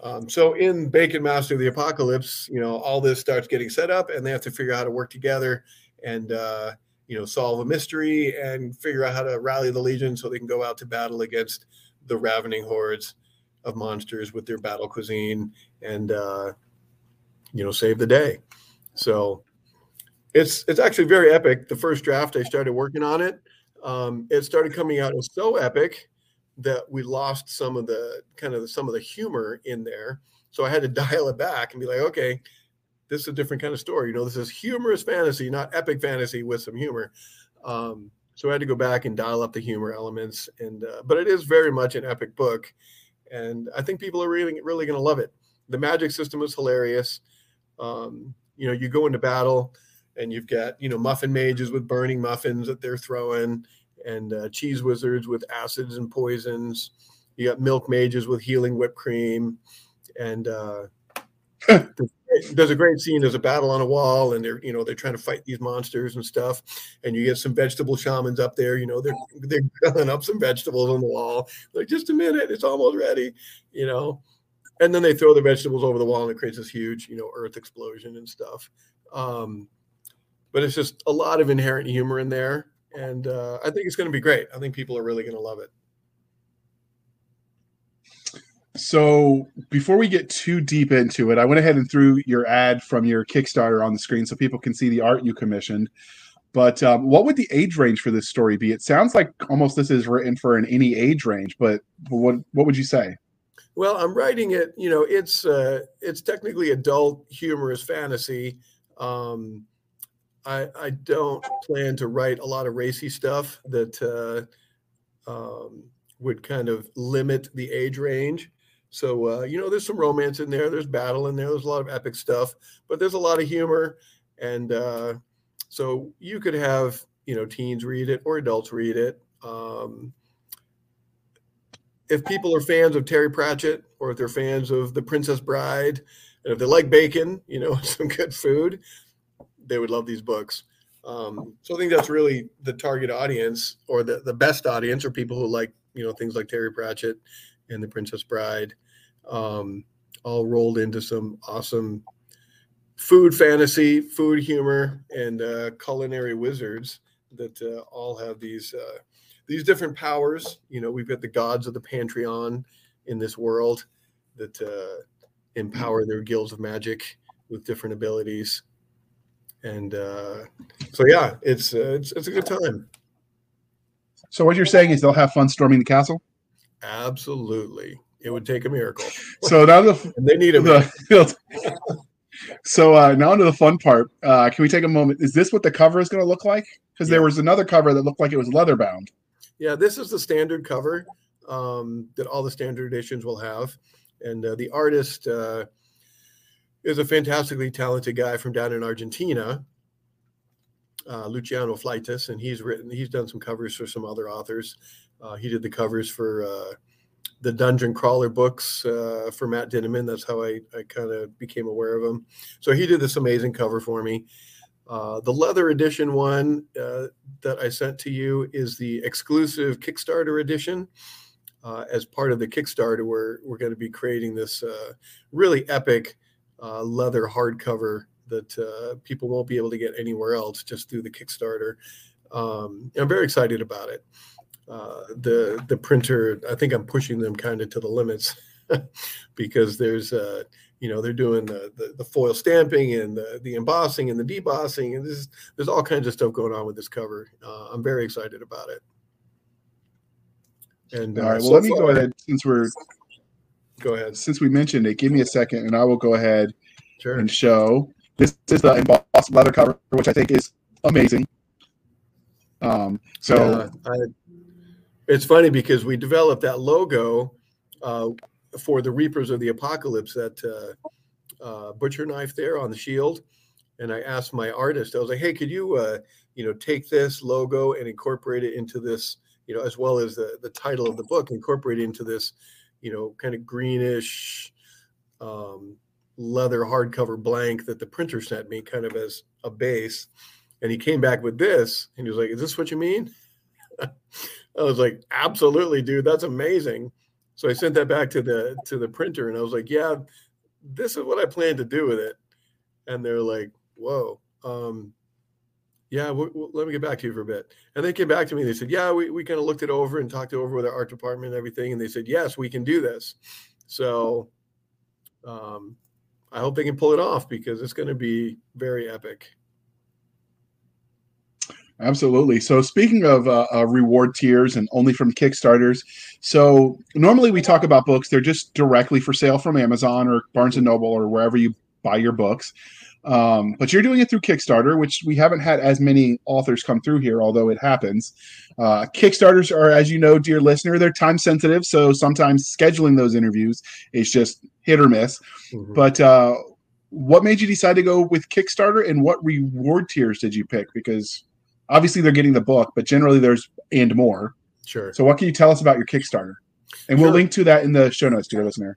Um, so in Bacon Master of the Apocalypse, you know, all this starts getting set up and they have to figure out how to work together. And uh, you know solve a mystery and figure out how to rally the legion so they can go out to battle against the ravening hordes of monsters with their battle cuisine and uh, you know save the day so it's it's actually very epic the first draft i started working on it um, it started coming out as so epic that we lost some of the kind of the, some of the humor in there so i had to dial it back and be like okay this is a different kind of story. You know, this is humorous fantasy, not epic fantasy with some humor. Um, so I had to go back and dial up the humor elements, and uh, but it is very much an epic book, and I think people are really really going to love it. The magic system is hilarious. Um, you know, you go into battle, and you've got you know muffin mages with burning muffins that they're throwing, and uh, cheese wizards with acids and poisons. You got milk mages with healing whipped cream, and uh, there's a great scene. There's a battle on a wall, and they're you know they're trying to fight these monsters and stuff. And you get some vegetable shamans up there. You know they're they're grilling up some vegetables on the wall. Like just a minute, it's almost ready. You know, and then they throw the vegetables over the wall, and it creates this huge you know earth explosion and stuff. Um, but it's just a lot of inherent humor in there, and uh, I think it's going to be great. I think people are really going to love it. So before we get too deep into it, I went ahead and threw your ad from your Kickstarter on the screen so people can see the art you commissioned. But um, what would the age range for this story be? It sounds like almost this is written for an any age range, but what what would you say? Well, I'm writing it. You know, it's uh, it's technically adult humorous fantasy. Um, I I don't plan to write a lot of racy stuff that uh, um, would kind of limit the age range. So uh, you know, there's some romance in there. There's battle in there. There's a lot of epic stuff, but there's a lot of humor, and uh, so you could have you know teens read it or adults read it. Um, if people are fans of Terry Pratchett or if they're fans of The Princess Bride, and if they like bacon, you know, some good food, they would love these books. Um, so I think that's really the target audience or the, the best audience are people who like, you know, things like Terry Pratchett and The Princess Bride, um, all rolled into some awesome food fantasy, food humor, and uh, culinary wizards that uh, all have these uh, these different powers. You know, we've got the gods of the Pantheon in this world that uh, empower their guilds of magic with different abilities, and uh, so yeah, it's, uh, it's it's a good time. So what you're saying is they'll have fun storming the castle. Absolutely, it would take a miracle. So now the And they need a the, so uh, now to the fun part. Uh, can we take a moment? Is this what the cover is going to look like? Because there was another cover that looked like it was leather bound. Yeah, this is the standard cover um, that all the standard editions will have, and uh, the artist uh, is a fantastically talented guy from down in Argentina, uh, Luciano Fleitas, and he's written, he's done some covers for some other authors. Uh, he did the covers for uh, the Dungeon Crawler books uh, for Matt Dinniman. That's how I, I kind of became aware of him. So he did this amazing cover for me. Uh, the leather edition one uh, that I sent to you is the exclusive Kickstarter edition. As part of the Kickstarter, we're we're going to be creating this really epic uh, leather hardcover that uh, people won't be able to get anywhere else, just through the Kickstarter. Um, I'm very excited about it. Uh, the the printer, I think I'm pushing them kind of to the limits because there's uh, you know they're doing the, the, the foil stamping and the, the embossing and the debossing and this there's all kinds of stuff going on with this cover uh, i'm very excited about it and all right, uh, right. Well, so let me go ahead since we're go ahead since we mentioned it. Give me a second, and I will go ahead sure and show. This is the embossed leather cover, which I think is amazing. Um, so Yeah, I, it's funny because we developed that logo uh, for the Reapers of the Apocalypse, that uh, uh, butcher knife there on the shield. And I asked my artist, I was like, "Hey, could you, uh, you know, take this logo and incorporate it into this, you know, as well as the the title of the book, incorporate it into this, you know, kind of greenish." Um, leather hardcover blank that the printer sent me kind of as a base. And he came back with this and he was like is this what you mean? I was like absolutely dude that's amazing. So i sent that back to the to the printer and i was like yeah this is what i plan to do with it. And they're like whoa um yeah w- w- let me get back to you for a bit and they came back to me and they said yeah we, we kind of looked it over and talked it over with our art department and everything and they said yes we can do this so um i hope they can pull it off because it's going to be very epic Absolutely. So, speaking of uh, uh, reward tiers and only from Kickstarters, so normally we talk about books; they're just directly for sale from Amazon or Barnes and Noble or wherever you buy your books. Um, but you're doing it through Kickstarter, which we haven't had as many authors come through here, although it happens. Uh, Kickstarters are, as you know, dear listener, they're time sensitive, so sometimes scheduling those interviews is just hit or miss. Mhm. But uh, what made you decide to go with Kickstarter, and what reward tiers did you pick? Because obviously they're getting the book, but generally there's and more. sure So, what can you tell us about your Kickstarter? And we'll link to that in the show notes, dear listener.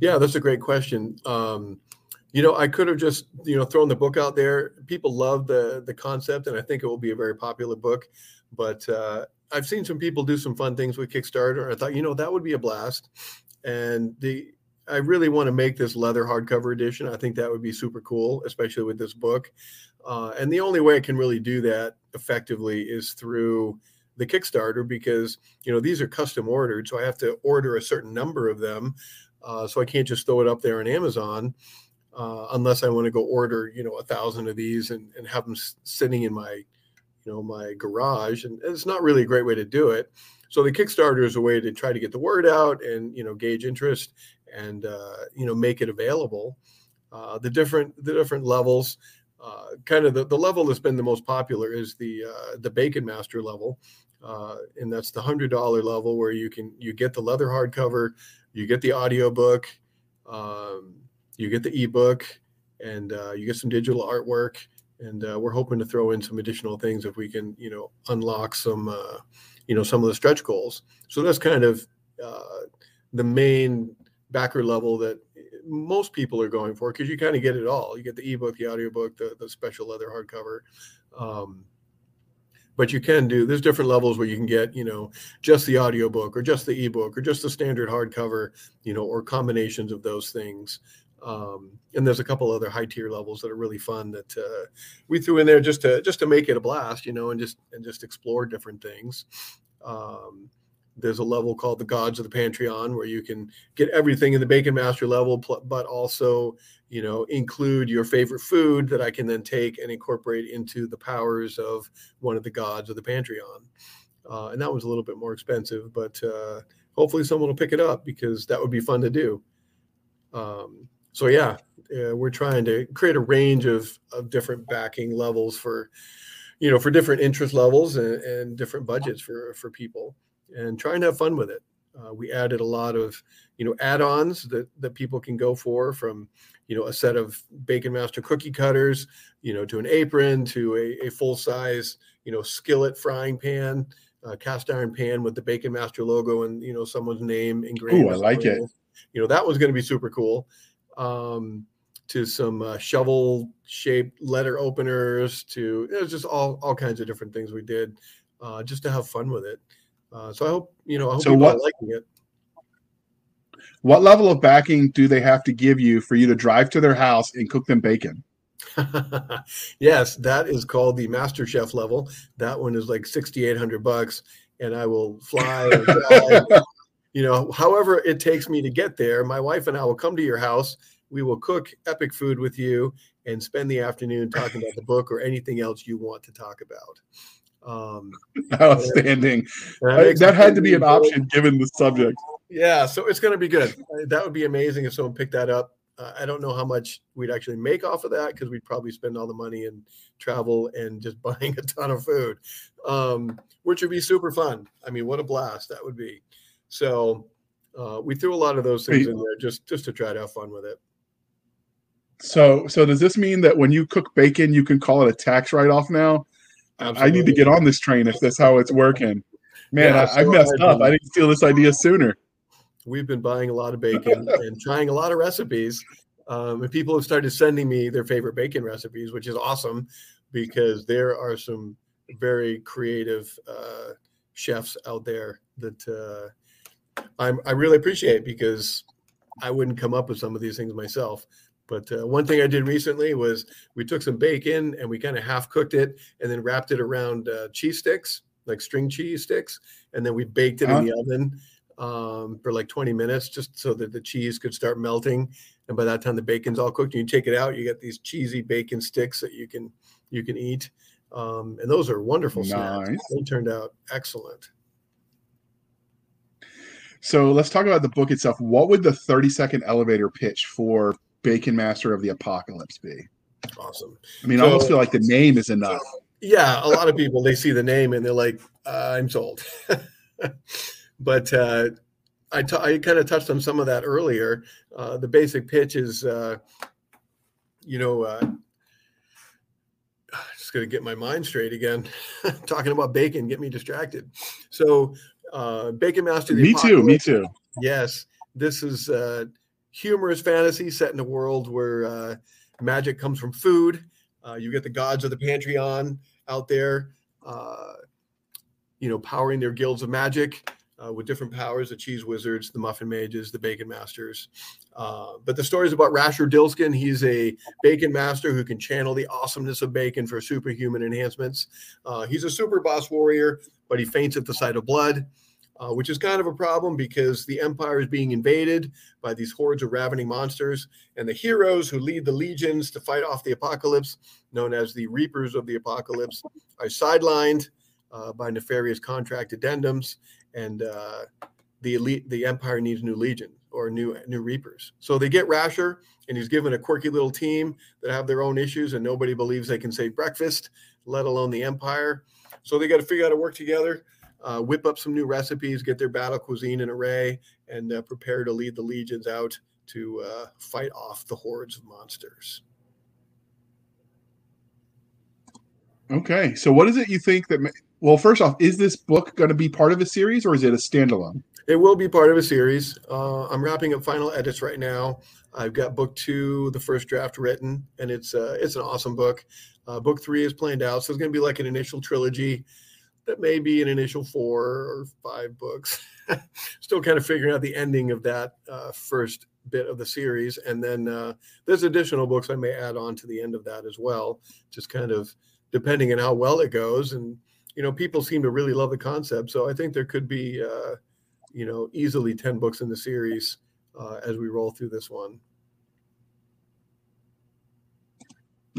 Yeah, that's a great question. Um, you know, I could have just you know thrown the book out there. People love the the concept, and I think it will be a very popular book. But uh, I've seen some people do some fun things with Kickstarter. I thought, you know, that would be a blast. And the I really want to make this leather hardcover edition. I think that would be super cool, especially with this book. Uh, and the only way I can really do that effectively is through the Kickstarter because you know these are custom ordered, so I have to order a certain number of them. Uh, so I can't just throw it up there on Amazon uh, unless I want to go order you know a thousand of these and, and have them sitting in my you know my garage, and it's not really a great way to do it. So the Kickstarter is a way to try to get the word out and you know gauge interest and uh, you know make it available. Uh, the different the different levels uh, kind of the, the level that's been the most popular is the uh, the Bacon Master level, uh, and that's the hundred dollar level where you can you get the leather hardcover, you get the audiobook, um, you get the ebook, and uh, you get some digital artwork. And uh, we're hoping to throw in some additional things if we can, you know, unlock some, uh, you know, some of the stretch goals. So that's kind of the main backer level that most people are going for because you kind of get it all. You get the ebook, the audiobook, the, the special leather hardcover. Um, but you can do there's different levels where you can get you know just the audiobook or just the ebook or just the standard hardcover you know or combinations of those things um, and there's a couple other high tier levels that are really fun that uh, we threw in there just to just to make it a blast you know and just and just explore different things um, there's a level called the gods of the Pantheon where you can get everything in the bacon master level but also you know include your favorite food that i can then take and incorporate into the powers of one of the gods of the Pantheon. uh, and that was a little bit more expensive but uh, hopefully someone will pick it up because that would be fun to do um, so yeah uh, we're trying to create a range of, of different backing levels for you know for different interest levels and, and different budgets for for people and trying to have fun with it. Uh, we added a lot of, you know, add-ons that that people can go for from, you know, a set of Bacon Master cookie cutters, you know, to an apron, to a, a full-size, you know, skillet frying pan, uh, cast iron pan with the Bacon Master logo and you know someone's name engraved. Oh, I like it. You know, that was going to be super cool. Um, to some uh, shovel shaped letter openers to it was just all all kinds of different things we did uh, just to have fun with it uh, so I hope you know. I hope so what, liking it. What level of backing do they have to give you for you to drive to their house and cook them bacon? yes, that is called the Master Chef level. That one is like sixty eight hundred bucks, and I will fly. you know, however it takes me to get there. My wife and I will come to your house. We will cook epic food with you and spend the afternoon talking about the book or anything else you want to talk about. Um, Outstanding. That, that had to be an option given the subject. Yeah, so it's going to be good. That would be amazing if someone picked that up. Uh, I don't know how much we'd actually make off of that because we'd probably spend all the money in travel and just buying a ton of food, um, which would be super fun. I mean, what a blast that would be. So uh, we threw a lot of those things in there just just to try to have fun with it. So, so does this mean that when you cook bacon, you can call it a tax write-off now? Absolutely. I need to get on this train if that's how it's working. Man, yeah, I, I, messed up. I didn't steal this idea sooner. We've been buying a lot of bacon and trying a lot of recipes. Um, and people have started sending me their favorite bacon recipes, which is awesome because there are some very creative uh, chefs out there that uh, I'm, I really appreciate because I wouldn't come up with some of these things myself. But uh, one thing I did recently was we took some bacon and we kind of half cooked it and then wrapped it around uh, cheese sticks, like string cheese sticks, and then we baked it uh-huh. in the oven um, for like 20 minutes just so that the cheese could start melting. And by that time, the bacon's all cooked. And you take it out, you get these cheesy bacon sticks that you can you can eat, um, and those are wonderful nice. snacks. They turned out excellent. So let's talk about the book itself. What would the 30 second elevator pitch for Bacon Master of the Apocalypse be? Awesome. I mean, so, I almost feel like the name is enough. Yeah, a lot of people they see the name and they're like, uh, "I'm sold." but uh, I, t- I kind of touched on some of that earlier. Uh, the basic pitch is, uh, you know, uh, just going to get my mind straight again. Talking about bacon, get me distracted. So, uh, Bacon Master. me too. Me too. Yes, this is uh, humorous fantasy set in a world where uh, magic comes from food. Uh, you get the gods of the Pantheon out there, uh, you know, powering their guilds of magic. uh, with different powers the cheese wizards, the muffin mages, the bacon masters. Uh, but the story is about Rasher Dilskin. He's a bacon master who can channel the awesomeness of bacon for superhuman enhancements. Uh, he's a super boss warrior, but he faints at the sight of blood. Uh, which is kind of a problem because the empire is being invaded by these hordes of ravening monsters, and the heroes who lead the legions to fight off the apocalypse, known as the Reapers of the Apocalypse, are sidelined uh, by nefarious contract addendums, and uh, the elite, the empire needs new legion or new new reapers. So they get Rasher, and he's given a quirky little team that have their own issues, and nobody believes they can save breakfast, let alone the empire. So they got to figure out how to work together, uh, whip up some new recipes, get their battle cuisine in array, and uh, prepare to lead the legions out to uh, fight off the hordes of monsters. Okay, so what is it you think that? Well, first off, is this book going to be part of a series or is it a standalone? It will be part of a series. Uh, I'm wrapping up final edits right now. I've got book two, the first draft written, and it's uh, it's an awesome book. Uh, book three is planned out, so it's going to be like an initial trilogy that may be an initial four or five books. Still kind of figuring out the ending of that uh, first bit of the series, and then uh, there's additional books I may add on to the end of that as well, just kind of depending on how well it goes and you know, people seem to really love the concept. So I think there could be, uh, you know, easily 10 books in the series uh, as we roll through this one.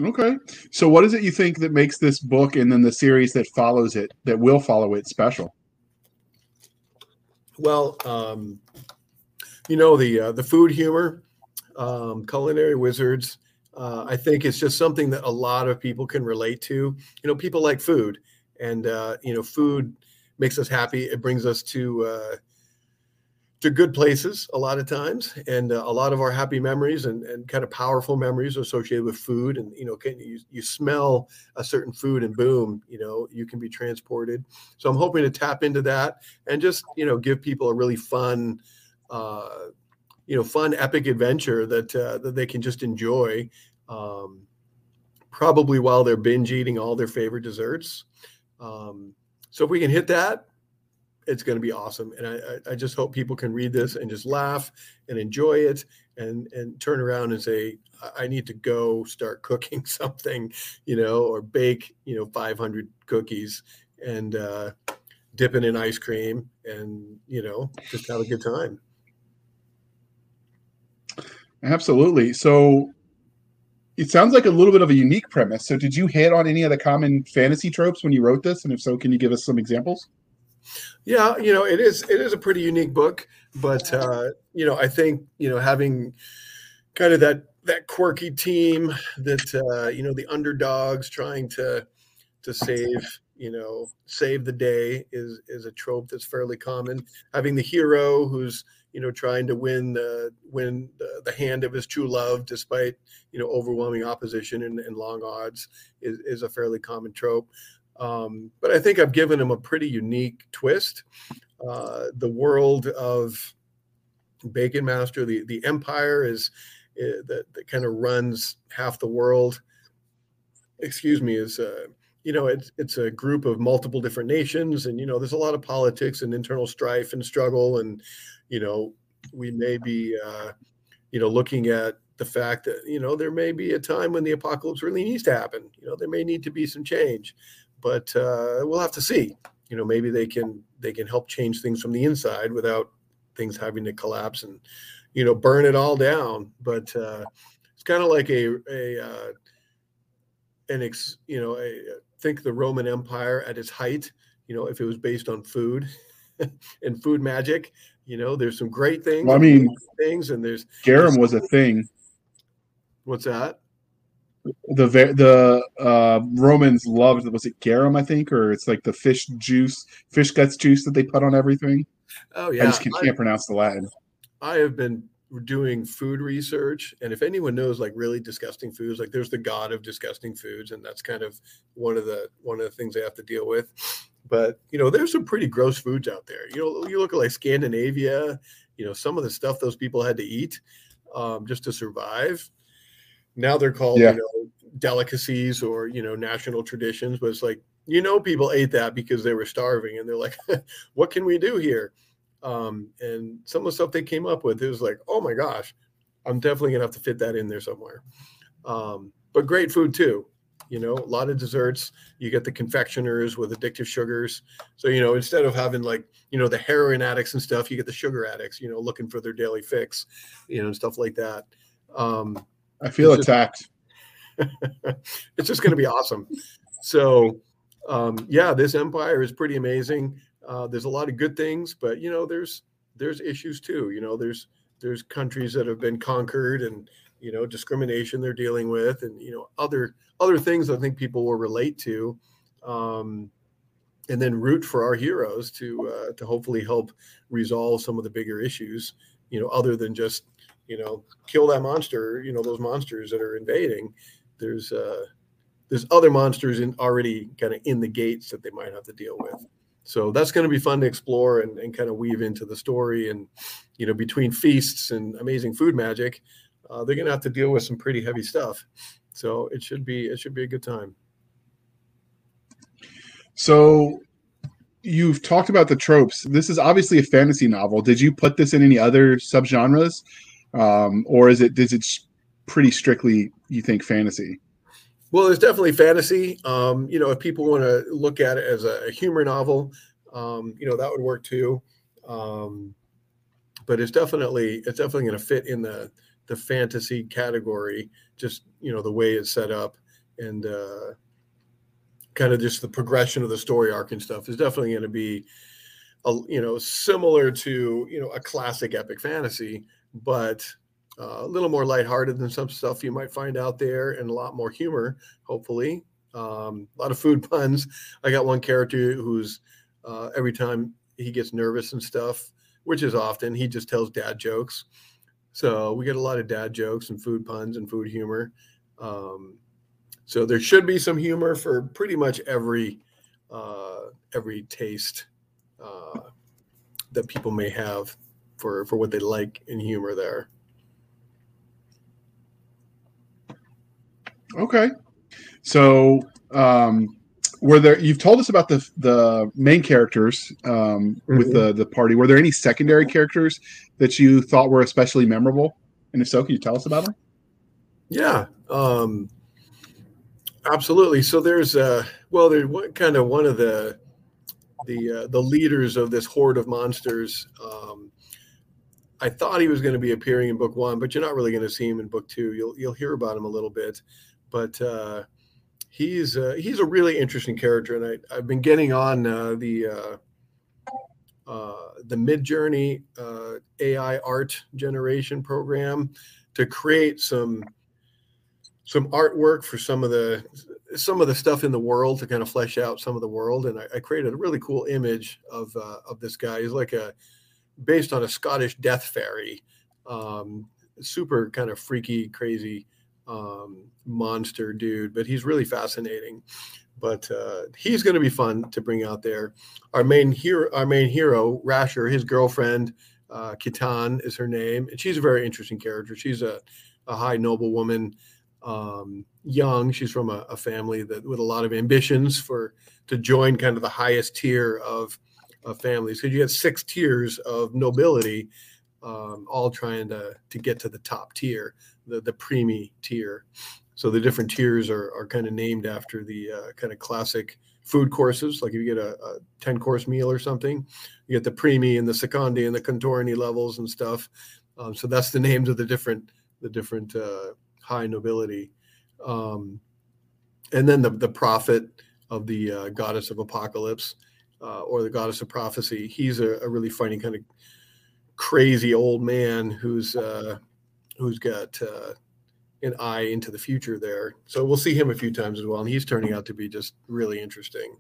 Okay. So what is it you think that makes this book and then the series that follows it, that will follow it, special? Well, um, you know, the, uh, the food humor, um, culinary wizards, uh, I think it's just something that a lot of people can relate to. You know, people like food and uh, you know food makes us happy it brings us to uh, to good places a lot of times and uh, a lot of our happy memories and, and kind of powerful memories are associated with food and you know can you, you smell a certain food and boom you know you can be transported. So i'm hoping to tap into that and just you know give people a really fun uh, you know fun epic adventure that uh, that they can just enjoy um, probably while they're binge eating all their favorite desserts. Um, so if we can hit that, it's going to be awesome. And I, I just hope people can read this and just laugh and enjoy it and and turn around and say, I need to go start cooking something, you know, or bake, you know, 500 cookies and uh, in ice cream and, you know, just have a good time. Absolutely. So it sounds like a little bit of a unique premise. So, did you hit on any of the common fantasy tropes when you wrote this? And if so, can you give us some examples? Yeah, you know, it is it is a pretty unique book, but uh, you know, I think you know having kind of that that quirky team that uh, you know the underdogs trying to to save you know save the day is is a trope that's fairly common. Having the hero who's you know, trying to win the win the, the, hand of his true love despite you know overwhelming opposition and, and long odds is, is a fairly common trope. Um, but I think I've given him a pretty unique twist. Uh, the world of Bacon Master, the the empire is, eh, that that kind of runs half the world. Excuse me, is uh, you know it's it's a group of multiple different nations, and you know there's a lot of politics and internal strife and struggle and you know, we may be, uh, you know, looking at the fact that you know there may be a time when the apocalypse really needs to happen. You know, there may need to be some change, but uh, we'll have to see. You know, maybe they can they can help change things from the inside without things having to collapse and you know burn it all down. But uh, it's kind of like a a uh, an ex, you know a, think the Roman Empire at its height. You know, if it was based on food and food magic, you know, there's some great things. Well, I mean, things, and there's garum was a thing. What's that? The the uh, Romans loved was it garum I think or it's like the fish juice fish guts juice that they put on everything. Oh yeah, I just can't, can't pronounce the Latin. I have been doing food research, and if anyone knows like really disgusting foods, like there's the god of disgusting foods, and that's kind of one of the one of the things they have to deal with. But you know, there's some pretty gross foods out there. You know, you look at like Scandinavia. You know, some of the stuff those people had to eat um, just to survive. Now they're called yeah. you know delicacies or you know national traditions, but it's like you know people ate that because they were starving and they're like what can we do here? Um, and some of the stuff they came up with it was like oh my gosh i'm definitely gonna have to fit that in there somewhere. Um, but great food too you know a lot of desserts. You get the confectioners with addictive sugars. So you know instead of having like you know the heroin addicts and stuff you get the sugar addicts you know looking for their daily fix you know and stuff like that. Um, i feel attacked it's just going to be awesome so um, yeah, this empire is pretty amazing. Uh, there's a lot of good things, but you know, there's there's issues too. You know, there's there's countries that have been conquered and you know discrimination they're dealing with, and you know other other things I think people will relate to, um, and then root for our heroes to uh, to hopefully help resolve some of the bigger issues. You know, other than just you know kill that monster. You know, those monsters that are invading. There's uh, there's other monsters in already kind of in the gates that they might have to deal with. So that's going to be fun to explore and, and kind of weave into the story. And, you know, between feasts and amazing food magic, uh, they're going to have to deal with some pretty heavy stuff. So it should be, it should be a good time. So you've talked about the tropes. This is obviously a fantasy novel. Did you put this in any other subgenres? Um, or is it, is it pretty strictly, you think, fantasy? Well, it's definitely fantasy. Um, you know, if people want to look at it as a, humor novel, um, you know, that would work too. Um, but it's definitely it's definitely going to fit in the the fantasy category. Just you know the way it's set up and uh, kind of just the progression of the story arc and stuff is definitely going to be, a, you know, similar to you know a classic epic fantasy, but uh, a little more lighthearted than some stuff you might find out there, and a lot more humor, hopefully. Um, a lot of food puns. I got one character who's uh, every time he gets nervous and stuff, which is often, he just tells dad jokes. So we get a lot of dad jokes and food puns and food humor. Um, so there should be some humor for pretty much every uh, every taste uh, that people may have for for what they like in humor there. Okay. So, um, were there? You've told us about the the main characters um, mm-hmm. with the the party. Were there any secondary characters that you thought were especially memorable? And if so, can you tell us about them? Yeah, um, absolutely. So there's uh, well, there's what kind of one of the the uh, the leaders of this horde of monsters. Um, I thought he was going to be appearing in book one, but you're not really going to see him in book two. You'll you'll hear about him a little bit but uh, he's uh, he's a really interesting character, and I, I've been getting on uh, the uh, uh, the Midjourney uh, AI art generation program to create some some artwork for some of the some of the stuff in the world to kind of flesh out some of the world, and I, I created a really cool image of of this guy. He's like a based on a Scottish death fairy, um, super kind of freaky, crazy um, monster dude, but he's really fascinating. But uh, he's going to be fun to bring out there. Our main hero, our main hero, Rasher, his girlfriend, uh, Kitan is her name, and she's a very interesting character. She's a, a high noble woman, um, young. She's from a, a, family that with a lot of ambitions for to join kind of the highest tier of, of families. Because you have six tiers of nobility, um, all trying to to get to the top tier the the primi tier. So the different tiers are, are kind of named after the uh, kind of classic food courses. Like if you get a, a 10 course meal or something, you get the primi and the secondi and the contorni levels and stuff. Um, so that's the names of the different the different uh, high nobility. Um, and then the the prophet of the uh, goddess of apocalypse uh, or the goddess of prophecy. He's a, a, really funny kind of crazy old man who's uh, who's got uh, an eye into the future there. So we'll see him a few times as well, and he's turning out to be just really interesting.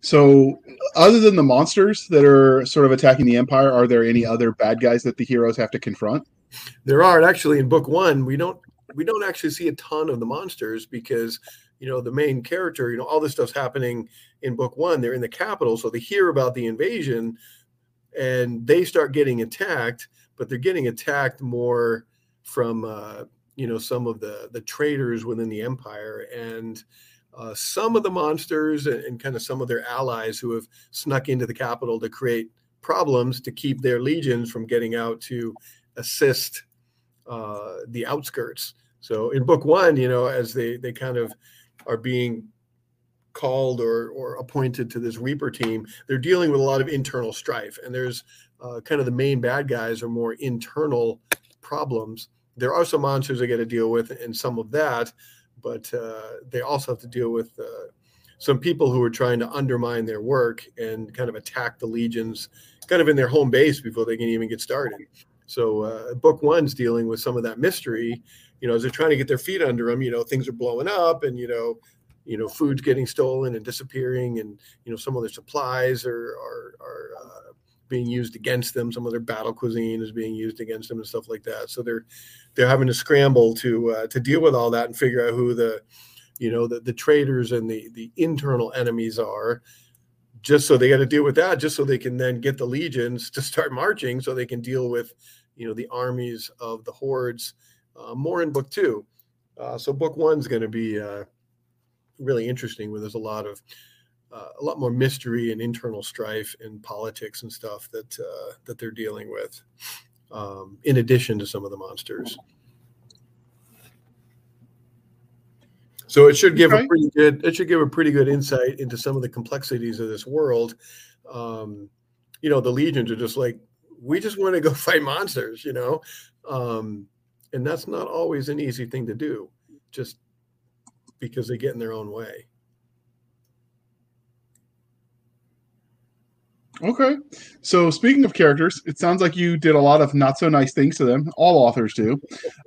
So, other than the monsters that are sort of attacking the empire, are there any other bad guys that the heroes have to confront? There are actually in book one. We don't we don't actually see a ton of the monsters because you know the main character. You know all this stuff's happening in book one. They're in the capital, so they hear about the invasion, and they start getting attacked but they're getting attacked more from uh, you know some of the the traders within the empire and uh, some of the monsters and, and, kind of some of their allies who have snuck into the capital to create problems to keep their legions from getting out to assist uh, the outskirts. So in book one, you know, as they they kind of are being called or or appointed to this Reaper team, they're dealing with a lot of internal strife, and there's uh, kind of the main bad guys are more internal problems. There are some monsters they got to deal with, and some of that, but uh, they also have to deal with uh, some people who are trying to undermine their work and kind of attack the legions, kind of in their home base before they can even get started. So, uh, book one's dealing with some of that mystery. You know, as they're trying to get their feet under them, you know, things are blowing up, and you know, you know, food's getting stolen and disappearing, and you know, some of their supplies are are, are uh, being used against them. Some of their battle cuisine is being used against them and stuff like that. So they're they're having to scramble to uh, to deal with all that and figure out who the you know the, the traitors and the the internal enemies are. Just so they got to deal with that, just so they can then get the legions to start marching, so they can deal with you know the armies of the hordes. Uh, more in book two. Uh, so book one's going to be uh, really interesting, where there's a lot of uh, a lot more mystery and internal strife and politics and stuff that uh, that they're dealing with, um, in addition to some of the monsters. So it should give okay. a pretty good it should give a pretty good insight into some of the complexities of this world. Um, you know, the legions are just like we just want to go fight monsters, you know, um, and that's not always an easy thing to do, just because they get in their own way. Okay. So speaking of characters, it sounds like you did a lot of not so nice things to them. All authors do.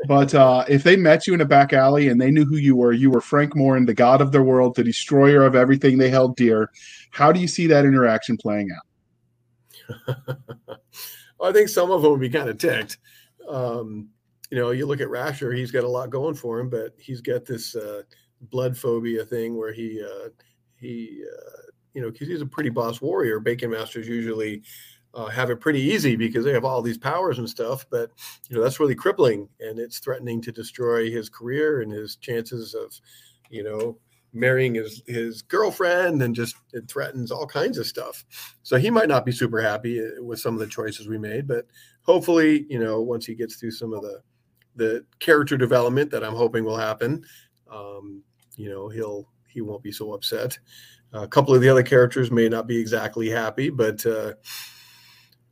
But uh, if they met you in a back alley and they knew who you were, you were Frank Morin, the god of their world, the destroyer of everything they held dear. How do you see that interaction playing out? I think some of them would be kind of ticked. Um, you know, you look at Rasher; he's got a lot going for him, but he's got this uh, blood phobia thing where he uh, he uh, you know, because he's a pretty boss warrior. Bacon Masters usually uh, have it pretty easy because they have all these powers and stuff. But you know, that's really crippling, and it's threatening to destroy his career and his chances of, you know, marrying his his girlfriend, and just it threatens all kinds of stuff. So he might not be super happy uh, with some of the choices we made, but hopefully, you know, once he gets through some of the the character development that I'm hoping will happen, um, you know, he'll he won't be so upset. A couple of the other characters may not be exactly happy, but uh,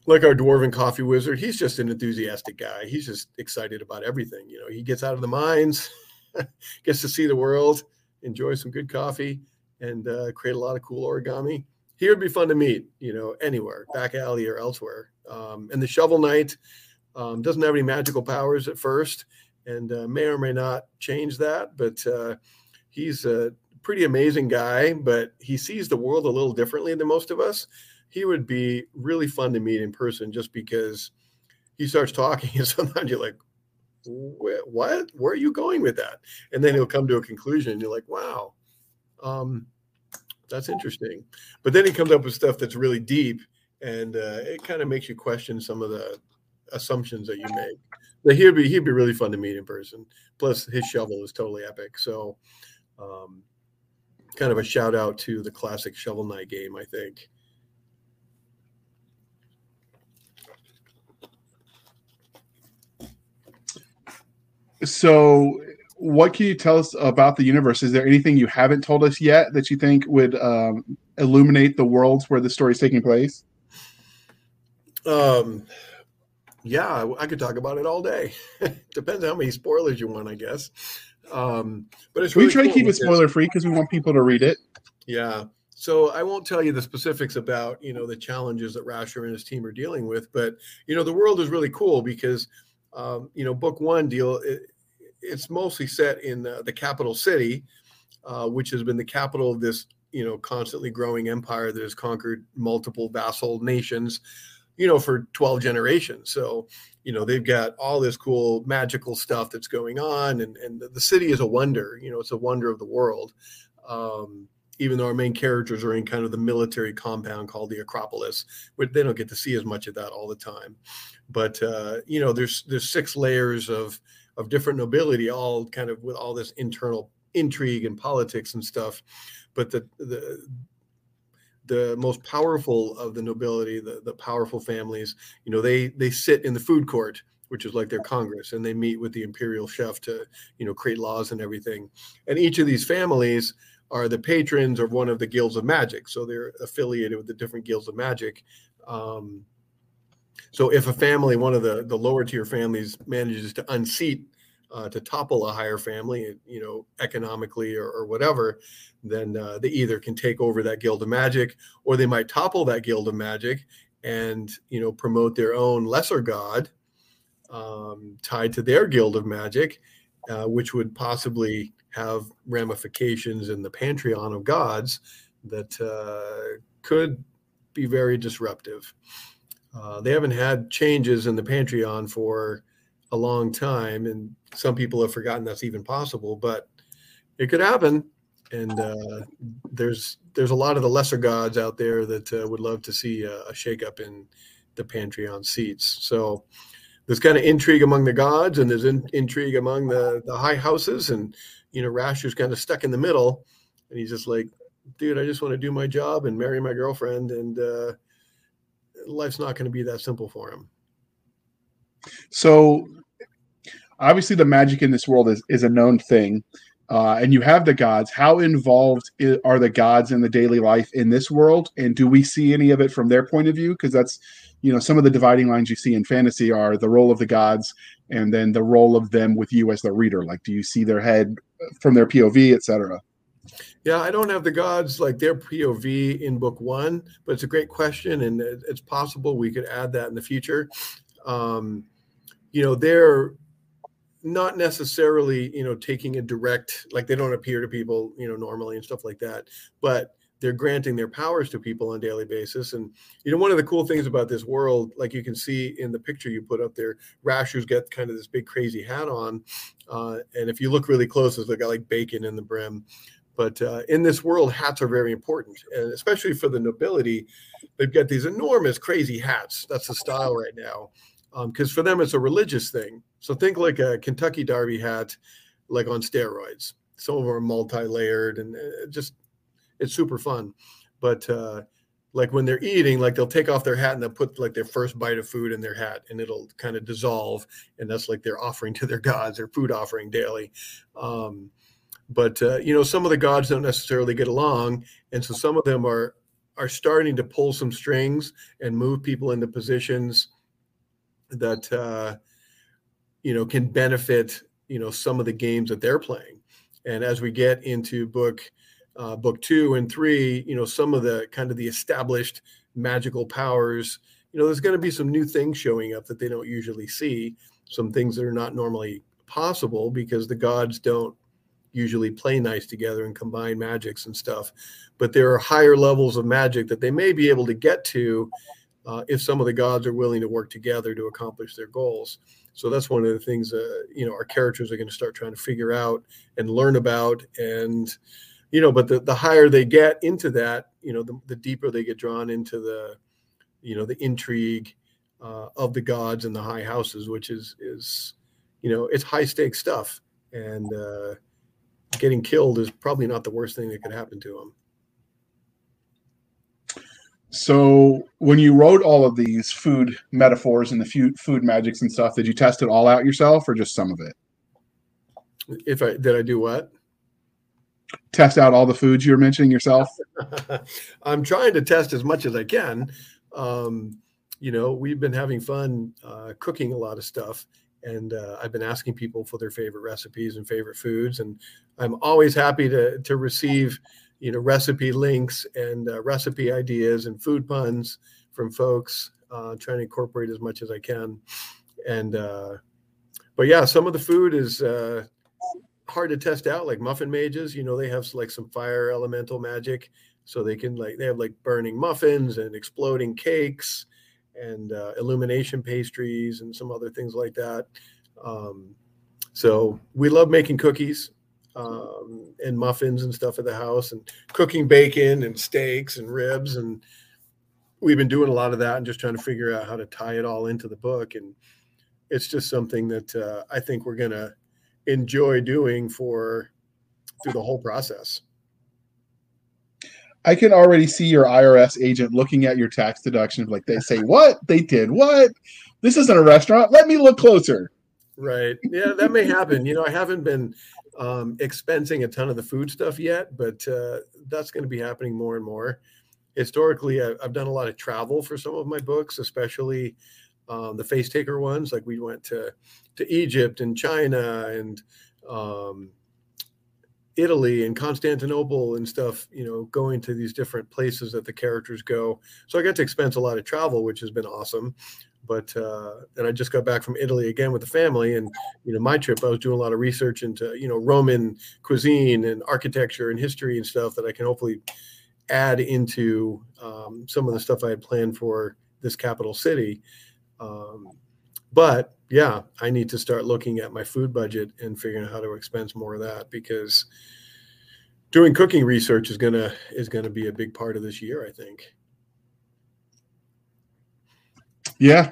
like our dwarven coffee wizard, he's just an enthusiastic guy. He's just excited about everything. You know, he gets out of the mines, gets to see the world, enjoy some good coffee, and uh, create a lot of cool origami. He would be fun to meet, you know, anywhere, back alley or elsewhere. Um, and the Shovel Knight um, doesn't have any magical powers at first, and uh, may or may not change that, but uh, he's a pretty amazing guy, but he sees the world a little differently than most of us. He would be really fun to meet in person just because he starts talking and sometimes you're like, what? Where are you going with that? And then he'll come to a conclusion and you're like, wow, um, that's interesting. But then he comes up with stuff that's really deep and uh, it kind of makes you question some of the assumptions that you make. But he'd be he'd be really fun to meet in person. Plus, his shovel is totally epic. So, um, kind of a shout out to the classic Shovel Knight game, I think. So, what can you tell us about the universe? Is there anything you haven't told us yet that you think would um, illuminate the worlds where the story is taking place? Um, yeah, I could talk about it all day. Depends how many spoilers you want, I guess. Um, but it's really we try cool to keep it spoiler free because we want people to read it. Yeah. So I won't tell you the specifics about you know the challenges that Rasher and his team are dealing with, but you know the world is really cool because um, you know book one deal it, it's mostly set in uh, the capital city, uh, which has been the capital of this you know constantly growing empire that has conquered multiple vassal nations you know, for 12 generations. So, you know, they've got all this cool magical stuff that's going on. And, and the city is a wonder, you know, it's a wonder of the world. Um, even though our main characters are in kind of the military compound called the Acropolis, but they don't get to see as much of that all the time. But uh, you know, there's there's six layers of of different nobility, all kind of with all this internal intrigue and politics and stuff. But the the the most powerful of the nobility, the, the powerful families, you know, they they sit in the food court, which is like their Congress, and they meet with the imperial chef to, you know, create laws and everything. And each of these families are the patrons of one of the guilds of magic, so they're affiliated with the different guilds of magic. Um, so if a family, one of the the lower tier families, manages to unseat uh, to topple a higher family, you know, economically or, or whatever, then uh, they either can take over that guild of magic, or they might topple that guild of magic and you know promote their own lesser god um, tied to their guild of magic, uh, which would possibly have ramifications in the pantheon of gods that uh, could be very disruptive. Uh, they haven't had changes in the pantheon for a long time, and some people have forgotten that's even possible. But it could happen, and uh, there's there's a lot of the lesser gods out there that uh, would love to see a, a shakeup in the pantheon seats. So there's kind of intrigue among the gods, and there's in, intrigue among the the high houses, and you know Rasher's kind of stuck in the middle, and he's just like, dude, I just want to do my job and marry my girlfriend, and uh, life's not going to be that simple for him. So obviously the magic in this world is, is a known thing uh, and you have the gods. How involved are the gods in the daily life in this world? And do we see any of it from their point of view? Because that's you know some of the dividing lines you see in fantasy are the role of the gods and then the role of them with you as the reader. Like do you see their head from their pov etc yeah i don't have the gods like their pov in book one but it's a great question and it's possible we could add that in the future. Um, you know they're not necessarily you know taking a direct like they don't appear to people you know normally and stuff like that but they're granting their powers to people on a daily basis. And you know one of the cool things about this world like you can see in the picture you put up there rashers get kind of this big crazy hat on uh, and if you look really close it's got like bacon in the brim. But uh, in this world hats are very important and especially for the nobility they've got these enormous crazy hats. That's the style right now because um, for them it's a religious thing. So think like a Kentucky Derby hat, like on steroids. Some of them are multi-layered and it uh, just it's super fun. But uh, like when they're eating, like they'll take off their hat and they'll put like their first bite of food in their hat, and it'll kind of dissolve, and that's like their offering to their gods, their food offering daily. Um, but uh, you know, some of the gods don't necessarily get along, and so some of them are are starting to pull some strings and move people into positions that uh, you know can benefit you know some of the games that they're playing. And as we get into book uh, book two and three, you know some of the kind of the established magical powers. You know, there's going to be some new things showing up that they don't usually see. Some things that are not normally possible because the gods don't usually play nice together and combine magics and stuff. But there are higher levels of magic that they may be able to get to uh, if some of the gods are willing to work together to accomplish their goals. So that's one of the things you know our characters are going to start trying to figure out and learn about, and you know, but the, the higher they get into that, you know, the, the deeper they get drawn into the, you know, the intrigue uh, of the gods and the high houses, which is is, you know, it's high stakes stuff, and uh, getting killed is probably not the worst thing that could happen to them. So, when you wrote all of these food metaphors and the food food magics and stuff, did you test it all out yourself or just some of it? If I did, I do what? Test out all the foods you're mentioning yourself. I'm trying to test as much as I can. Um, you know, we've been having fun uh, cooking a lot of stuff, and uh, I've been asking people for their favorite recipes and favorite foods, and I'm always happy to to receive you know recipe links and uh, recipe ideas and food puns from folks uh, trying to incorporate as much as i can. And uh, but yeah some of the food is uh, hard to test out like muffin mages you know they have like some fire elemental magic. So they can like they have like burning muffins and exploding cakes and uh, illumination pastries and some other things like that. Um, so we love making cookies um, and muffins and stuff at the house and cooking bacon and steaks and ribs and we've been doing a lot of that and just trying to figure out how to tie it all into the book and it's just something that uh, i think we're going to enjoy doing for through the whole process. I can already see your IRS agent looking at your tax deduction. Like they say, what? They did what? This isn't a restaurant. Let me look closer. Right. Yeah, that may happen. You know, I haven't been um, expensing a ton of the food stuff yet, but uh, that's going to be happening more and more. Historically, I've done a lot of travel for some of my books, especially um, the Facetaker ones. Like we went to to Egypt and China and um, Italy and Constantinople and stuff. You know, going to these different places that the characters go. So I got to expense a lot of travel, which has been awesome but uh, and I just got back from Italy again with the family, and you know my trip I was doing a lot of research into you know Roman cuisine and architecture and history and stuff that I can hopefully add into um, some of the stuff I had planned for this capital city. Um, but yeah, I need to start looking at my food budget and figuring out how to expense more of that because doing cooking research is gonna is gonna be a big part of this year, I think. Yeah.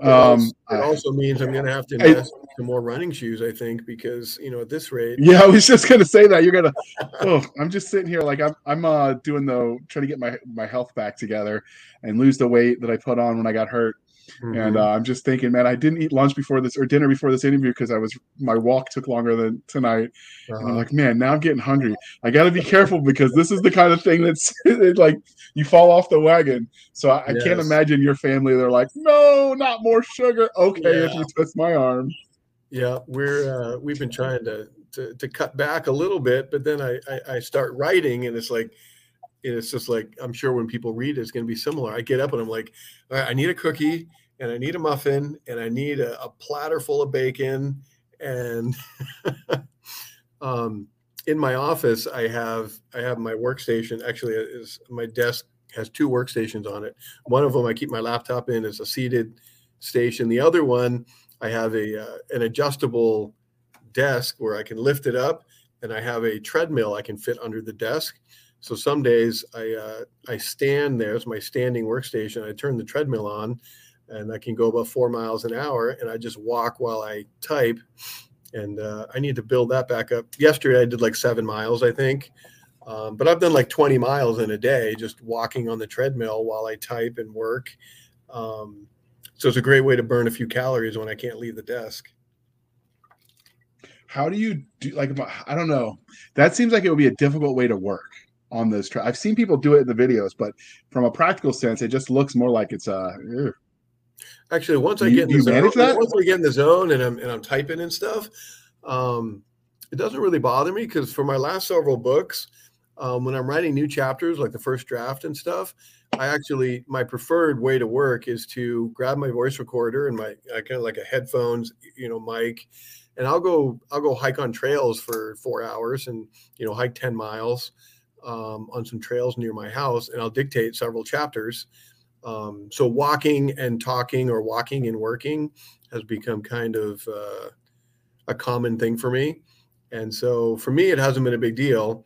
It, um, also, it also means I'm going to have to invest I, in more running shoes, I think, because you know at this rate. Yeah, I was just going to say that you're gonna. oh, I'm just sitting here like I'm. I'm uh, doing the trying to get my my health back together and lose the weight that I put on when I got hurt. Mm-hmm. And uh, I'm just thinking, man, I didn't eat lunch before this or dinner before this interview because I was my walk took longer than tonight. Uh-huh. And I'm uh-huh. like, man, now I'm getting hungry. I got to be careful because this is the kind of thing that's like you fall off the wagon. So I, yes. I, can't imagine your family. They're like, no, not more sugar. Okay, yeah. if you twist my arm. Yeah, we're uh, we've been trying to, to to cut back a little bit, but then I, I, I start writing, and it's like it's just like I'm sure when people read it, it's going to be similar. I get up and I'm like, I need a cookie and I need a muffin and I need a, a platter full of bacon. And um, in my office, I have I have my workstation. Actually, is my desk has two workstations on it. One of them I keep my laptop in is a seated station. The other one I have a uh, an adjustable desk where I can lift it up, and I have a treadmill I can fit under the desk. So some days I uh, I stand there. It's my standing workstation. I turn the treadmill on, and I can go about four miles an hour, and I just walk while I type. And uh, I need to build that back up. Yesterday I did like seven miles, I think, um, but I've done like 20 miles in a day just walking on the treadmill while I type and work. Um, so it's a great way to burn a few calories when I can't leave the desk. How do you do like I don't know. That seems like it would be a difficult way to work on those. Tra- I've seen people do it in the videos, but from a practical sense, it just looks more like it's a. Uh, Actually, once I get in the zone, once I get in the zone and I'm and I'm typing and stuff, um, it doesn't really bother me because for my last several books, um, when I'm writing new chapters, like the first draft and stuff, I actually my preferred way to work is to grab my voice recorder and my uh, kind of like a headphones, you know, mic, and I'll go I'll go hike on trails for four hours and you know hike ten miles um, on some trails near my house, and I'll dictate several chapters um, so walking and talking or walking and working has become kind of uh, a common thing for me. And so for me, it hasn't been a big deal.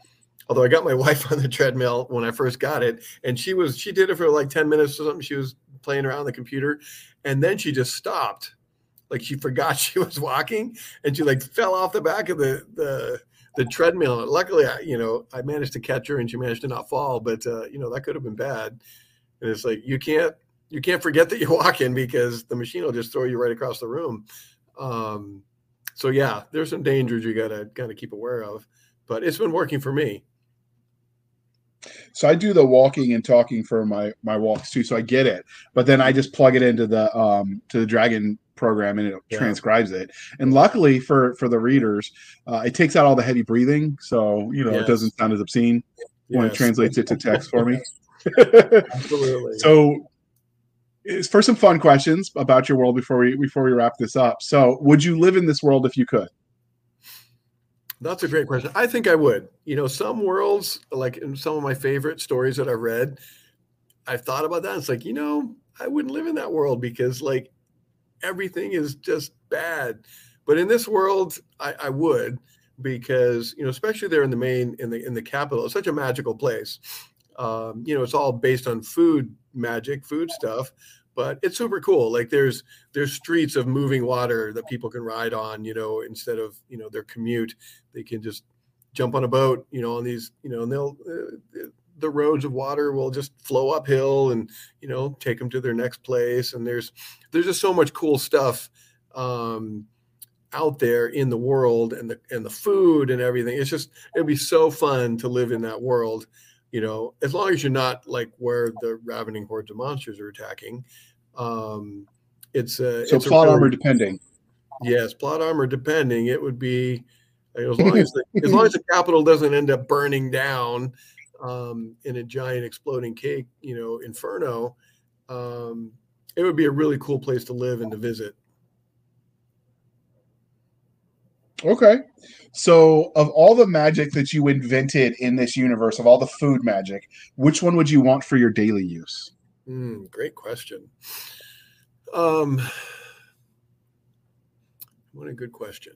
Although I got my wife on the treadmill when I first got it, and she was she did it for like 10 minutes or something. She was playing around the computer, and then she just stopped. Like she forgot she was walking and she like fell off the back of the the the treadmill. Luckily, I, you know, I managed to catch her and she managed to not fall, but uh, you know, that could have been bad and it's like you can't you can't forget that you're walking because the machine will just throw you right across the room. Um, so yeah, there's some dangers you gotta kind of keep aware of, but it's been working for me. So I do the walking and talking for my my walks too, so I get it. But then I just plug it into the um to the Dragon program and it yeah. transcribes it. And luckily for for the readers, uh, it takes out all the heavy breathing, so you know yes. it doesn't sound as obscene yes. when it translates it to text for me. Absolutely. So, for some fun questions about your world before we before we wrap this up. So, would you live in this world if you could? That's a great question. I think I would. You know, some worlds, like in some of my favorite stories that I've read, I've thought about that. It's like, you know, I wouldn't live in that world because like everything is just bad. But in this world, I, I would because you know, especially there in the main in the in the capital, it's such a magical place. Um, you know it's all based on food magic food stuff but it's super cool. Like there's there's streets of moving water that people can ride on you know instead of you know their commute. They can just jump on a boat, you know, on these, you know, and they'll uh, the roads of water will just flow uphill and you know take them to their next place. And there's there's just so much cool stuff um, out there in the world and the and the food and everything. It's just it'd be so fun to live in that world. You know, as long as you're not like where the ravening hordes of monsters are attacking. Um, it's a so it's plot a armor depending. Yes, plot armor depending. It would be as long as the, as long as the capital doesn't end up burning down um, in a giant exploding cake, you know, inferno. Um, it would be a really cool place to live and to visit. Okay. So, of all the magic that you invented in this universe, of all the food magic, which one would you want for your daily use? Mm, great question. Um, what a good question.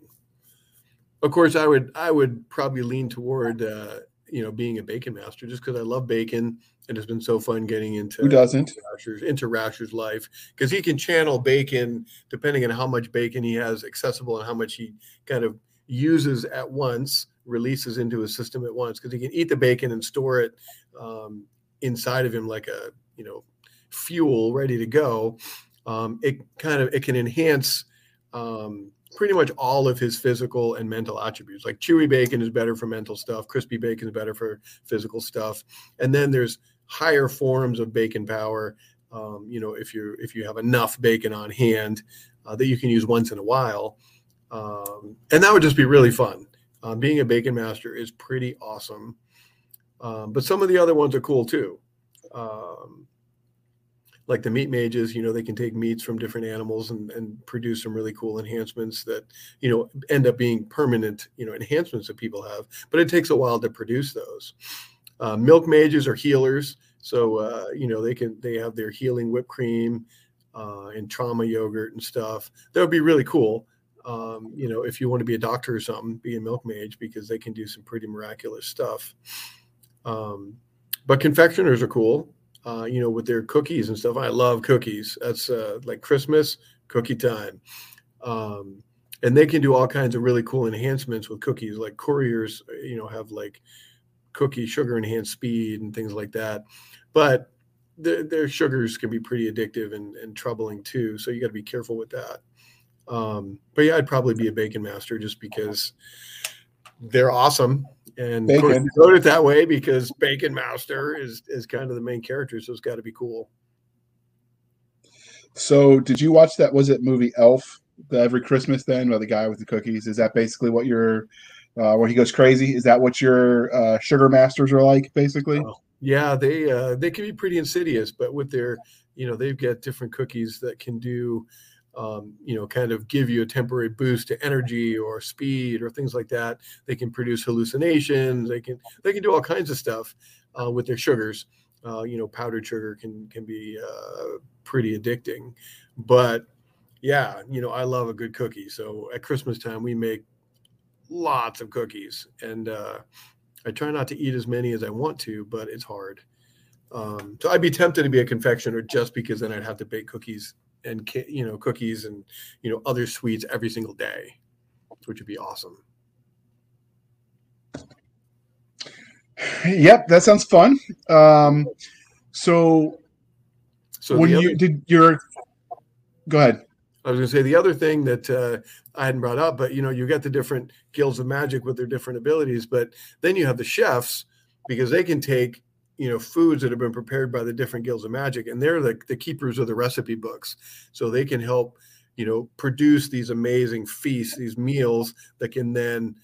Of course, I would I would probably lean toward uh, you know being a bacon master just because I love bacon and it's been so fun getting into who doesn't? Rasher's, into Rasher's life because he can channel bacon depending on how much bacon he has accessible and how much he kind of uses at once releases into his system at once because he can eat the bacon and store it um, inside of him like a you know fuel ready to go. Um, it kind of it can enhance um, pretty much all of his physical and mental attributes. Like chewy bacon is better for mental stuff, crispy bacon is better for physical stuff, and then there's higher forms of bacon power. Um, you know, if you if you have enough bacon on hand uh, that you can use once in a while, um, and that would just be really fun. Um, being a bacon master is pretty awesome, um, but some of the other ones are cool too. Um, like the meat mages, you know, they can take meats from different animals and, and produce some really cool enhancements that, you know, end up being permanent, you know, enhancements that people have. But it takes a while to produce those. Uh, milk mages are healers. So, uh, you know, they can, they have their healing whipped cream uh, and trauma yogurt and stuff. That would be really cool. Um, you know, if you want to be a doctor or something, be a milk mage because they can do some pretty miraculous stuff. Um, but confectioners are cool uh, you know, with their cookies and stuff. I love cookies. That's uh, like Christmas cookie time. Um, and they can do all kinds of really cool enhancements with cookies. Like couriers, you know, have like cookie sugar enhanced speed and things like that. But their, their sugars can be pretty addictive and, and troubling too. So you got to be careful with that. Um, but yeah, I'd probably be a bacon master just because they're awesome and bacon. of course, wrote it that way because Bacon Master is is kind of the main character, so it's got to be cool. So, did you watch that? Was it movie Elf? The every Christmas then, by the guy with the cookies. Is that basically what your uh, where he goes crazy? Is that what your uh, sugar masters are like, basically? Oh, yeah, they uh, they can be pretty insidious, but with their you know they've got different cookies that can do um, you know, kind of give you a temporary boost to energy or speed or things like that. They can produce hallucinations. They can they can do all kinds of stuff uh, with their sugars. Uh, you know, powdered sugar can can be uh, pretty addicting, but yeah, you know, I love a good cookie. So at Christmas time, we make lots of cookies, and uh, I try not to eat as many as I want to, but it's hard. Um, so I'd be tempted to be a confectioner just because then I'd have to bake cookies and you know cookies and you know other sweets every single day, which would be awesome. Yep, that sounds fun. Um, so, so when you did your, go ahead. I was going to say the other thing that uh, I hadn't brought up, but you know, you got the different guilds of magic with their different abilities, but then you have the chefs because they can take you know foods that have been prepared by the different guilds of magic and they're the, the keepers of the recipe books. So they can help you know produce these amazing feasts these meals that can then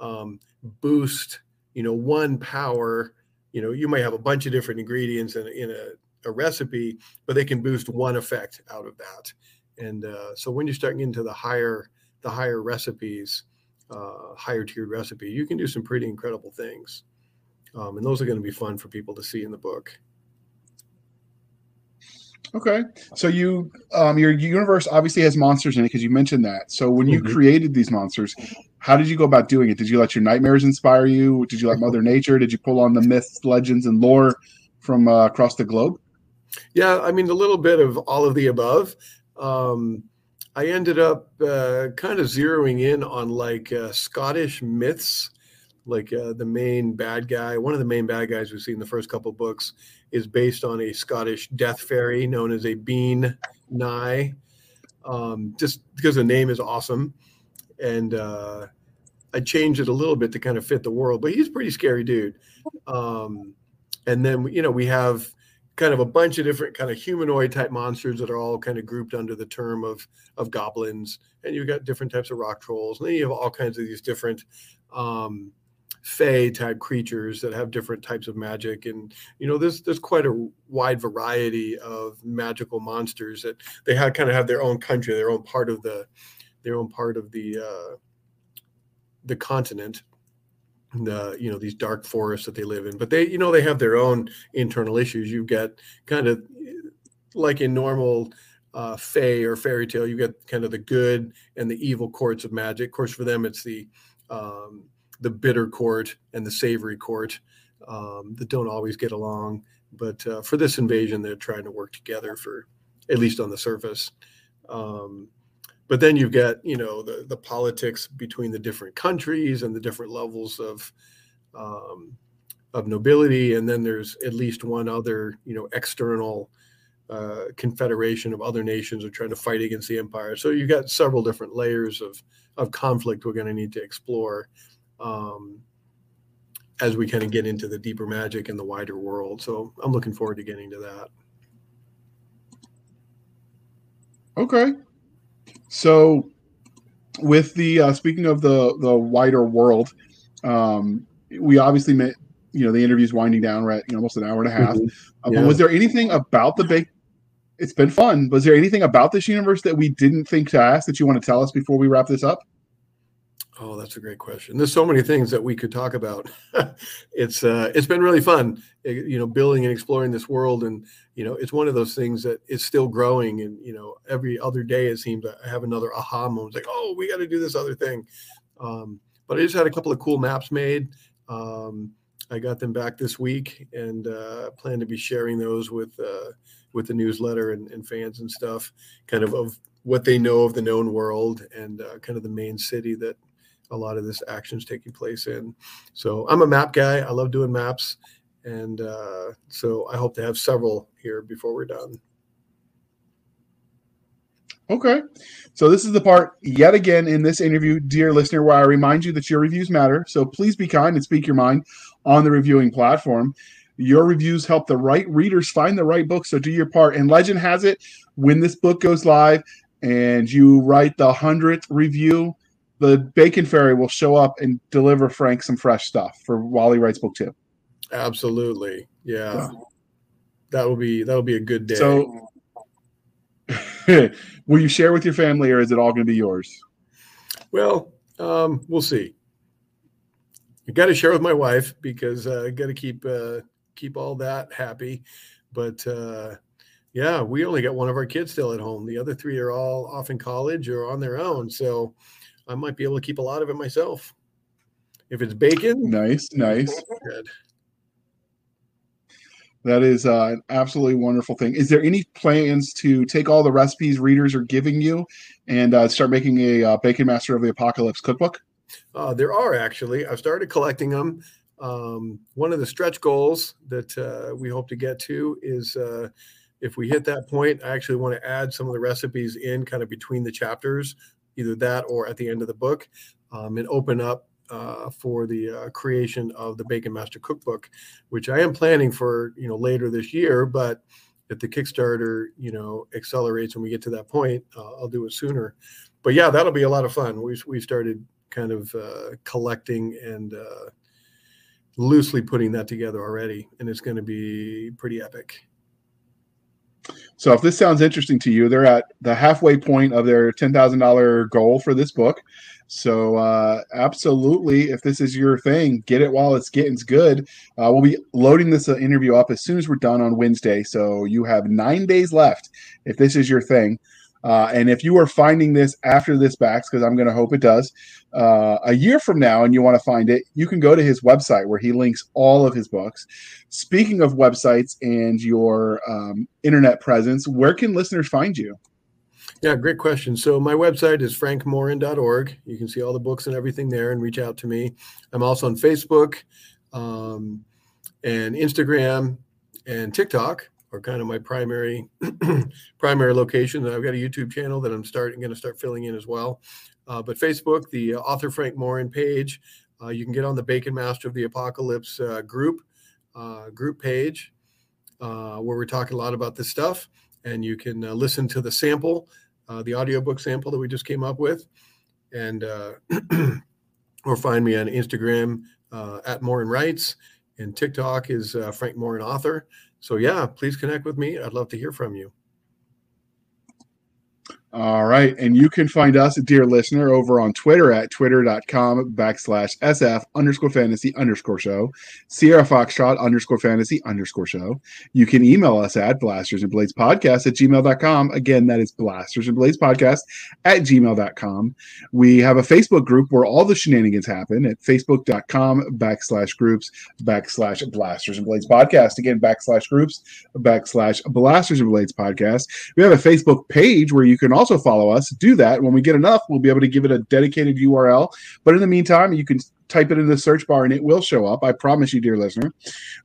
um, boost you know one power. You know you might have a bunch of different ingredients in, in a, a recipe but they can boost one effect out of that. And uh, so when you're starting into the higher the higher recipes uh, higher tiered recipe you can do some pretty incredible things um, and those are going to be fun for people to see in the book. Okay, so you um, your universe obviously has monsters in it because you mentioned that. So when you mm-hmm. created these monsters, how did you go about doing it? Did you let your nightmares inspire you? Did you let Mother Nature? Did you pull on the myths, legends, and lore from uh, across the globe? Yeah, I mean a little bit of all of the above. Um, I ended up uh, kind of zeroing in on like uh, Scottish myths like uh, the main bad guy, one of the main bad guys we see in the first couple books, is based on a Scottish death fairy known as a Bean Nighe. Um, just because the name is awesome, and uh, I changed it a little bit to kind of fit the world. But he's a pretty scary dude. Um, and then you know we have kind of a bunch of different kind of humanoid type monsters that are all kind of grouped under the term of of goblins and you've got different types of rock trolls and then you have all kinds of these different um fey type creatures that have different types of magic. And you know there's there's quite a wide variety of magical monsters that they have kind of have their own country their own part of the their own part of the uh the continent the you know these dark forests that they live in. But they you know they have their own internal issues. You've got kind of like in normal uh fey or fairy tale you get kind of the good and the evil courts of magic. Of course for them it's the um the bitter court and the savory court um that don't always get along. But uh, for this invasion they're trying to work together for at least on the surface. Um but then you've got you know the the politics between the different countries and the different levels of um, of nobility, and then there's at least one other you know external uh, confederation of other nations are trying to fight against the empire. So you've got several different layers of of conflict we're going to need to explore um, as we kind of get into the deeper magic and the wider world. So I'm looking forward to getting to that. Okay. So, with the uh, speaking of the the wider world, um, we obviously met. You know, the interview's winding down. We're at you know, almost an hour and a half. Mm-hmm. Um, was there anything about the big? It's been fun. Was there anything about this universe that we didn't think to ask that you want to tell us before we wrap this up? Oh, that's a great question. There's so many things that we could talk about. it's uh, it's been really fun, eh, you know, building and exploring this world, and you know, it's one of those things that is still growing, and you know, every other day it seems I have another aha moment, like, oh, we got to do this other thing. Um, but I just had a couple of cool maps made. Um, I got them back this week, and uh, plan to be sharing those with uh, with the newsletter and, and fans and stuff, kind of of what they know of the known world and uh, kind of the main city that a lot of this action is taking place in. So I'm a map guy. I love doing maps. And uh, so I hope to have several here before we're done. Okay. So this is the part yet again in this interview, dear listener, where I remind you that your reviews matter. So please be kind and speak your mind on the reviewing platform. Your reviews help the right readers find the right book. So do your part. And legend has it, when this book goes live and you write the hundredth review, the Bacon Fairy will show up and deliver Frank some fresh stuff for while he writes book two. Absolutely, yeah. yeah. That will be that will be a good day. So, will you share with your family, or is it all going to be yours? Well, um, we'll see. I got to share with my wife because uh, I got to keep uh, keep all that happy. But uh, yeah, we only got one of our kids still at home. The other three are all off in college or on their own. So I might be able to keep a lot of it myself. If it's bacon, nice, nice. Good. That is uh, an absolutely wonderful thing. Is there any plans to take all the recipes readers are giving you and uh, start making a uh, Bacon Master of the Apocalypse cookbook? Uh, there are actually. I've started collecting them. Um, one of the stretch goals that uh, we hope to get to is uh, if we hit that point, I actually want to add some of the recipes in kind of between the chapters, either that or at the end of the book, um, and open up uh, for the uh, creation of the Bacon Master Cookbook, which I am planning for you know later this year. But if the Kickstarter you know accelerates when we get to that point, uh, I'll do it sooner. But yeah, that'll be a lot of fun. We we started kind of uh, collecting and uh, loosely putting that together already, and it's going to be pretty epic. So if this sounds interesting to you, they're at the halfway point of their ten thousand dollar goal for this book. So uh, absolutely, if this is your thing, get it while it's getting good. Uh, we'll be loading this uh, interview up as soon as we're done on Wednesday. So you have nine days left if this is your thing. Uh, and if you are finding this after this backs, because I'm going to hope it does, uh, a year from now, and you want to find it, you can go to his website where he links all of his books. Speaking of websites and your um, internet presence, where can listeners find you? Yeah, great question. So my website is frankmorin.org. You can see all the books and everything there and reach out to me. I'm also on Facebook um, and Instagram and TikTok are kind of my primary primary location. I've got a YouTube channel that I'm starting going to start filling in as well. Uh, but Facebook, the author Frank Morin page, uh, you can get on the Bacon Master of the Apocalypse uh, group uh, group page uh, where we're talking a lot about this stuff, and you can uh, listen to the sample uh, the audiobook sample that we just came up with. And uh, or find me on Instagram uh, at Morin Writes, and TikTok is uh, Frank Morin Author. So yeah, please connect with me. I'd love to hear from you. All right. And you can find us, dear listener, over on Twitter at twitter.com backslash SF underscore fantasy underscore show, Sierra Foxtrot underscore fantasy underscore show. You can email us at blasters and blades podcast at gmail.com. Again, that is blasters and blades podcast at gmail.com. We have a Facebook group where all the shenanigans happen at facebook.com backslash groups backslash blasters and blades podcast. Again, backslash groups backslash blasters and blades podcast. We have a Facebook page where you can also follow us. Do that. When we get enough, we'll be able to give it a dedicated URL. But in the meantime, you can type it in the search bar and it will show up. I promise you, dear listener.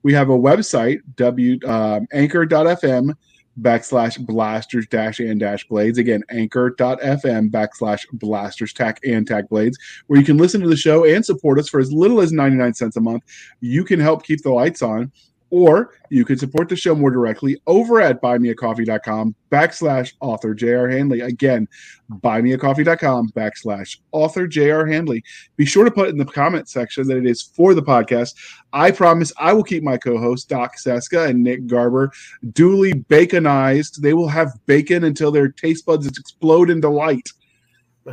We have a website, w um, anchor.fm backslash blasters dash and dash blades. Again, anchor.fm backslash blasters tack and tack blades, where you can listen to the show and support us for as little as 99 cents a month. You can help keep the lights on or you can support the show more directly over at buymeacoffee.com backslash author JR Handley. Again, buymeacoffee.com backslash author JR Handley. Be sure to put in the comment section that it is for the podcast. I promise I will keep my co-hosts Doc Cisca and Nick Garber duly baconized. They will have bacon until their taste buds explode into light.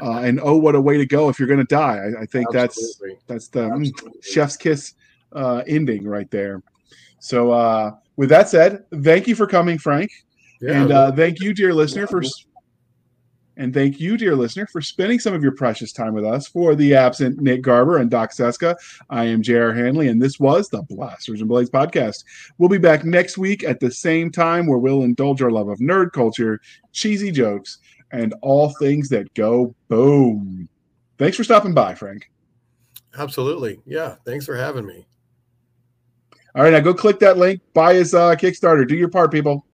Uh, and oh, what a way to go if you're going to die! I, I think Absolutely. that's that's the mm, chef's kiss uh, ending right there. So, uh, with that said, thank you for coming, Frank, yeah, and uh, thank you, dear listener, for and thank you, dear listener, for spending some of your precious time with us. For the absent Nick Garber and Doc Cisca, I am J.R. Handley, and this was the Blasters and Blades podcast. We'll be back next week at the same time where we'll indulge our love of nerd culture, cheesy jokes, and all things that go boom. Thanks for stopping by, Frank. Absolutely. Yeah. Thanks for having me. All right, now go click that link, buy his uh, Kickstarter, do your part, people.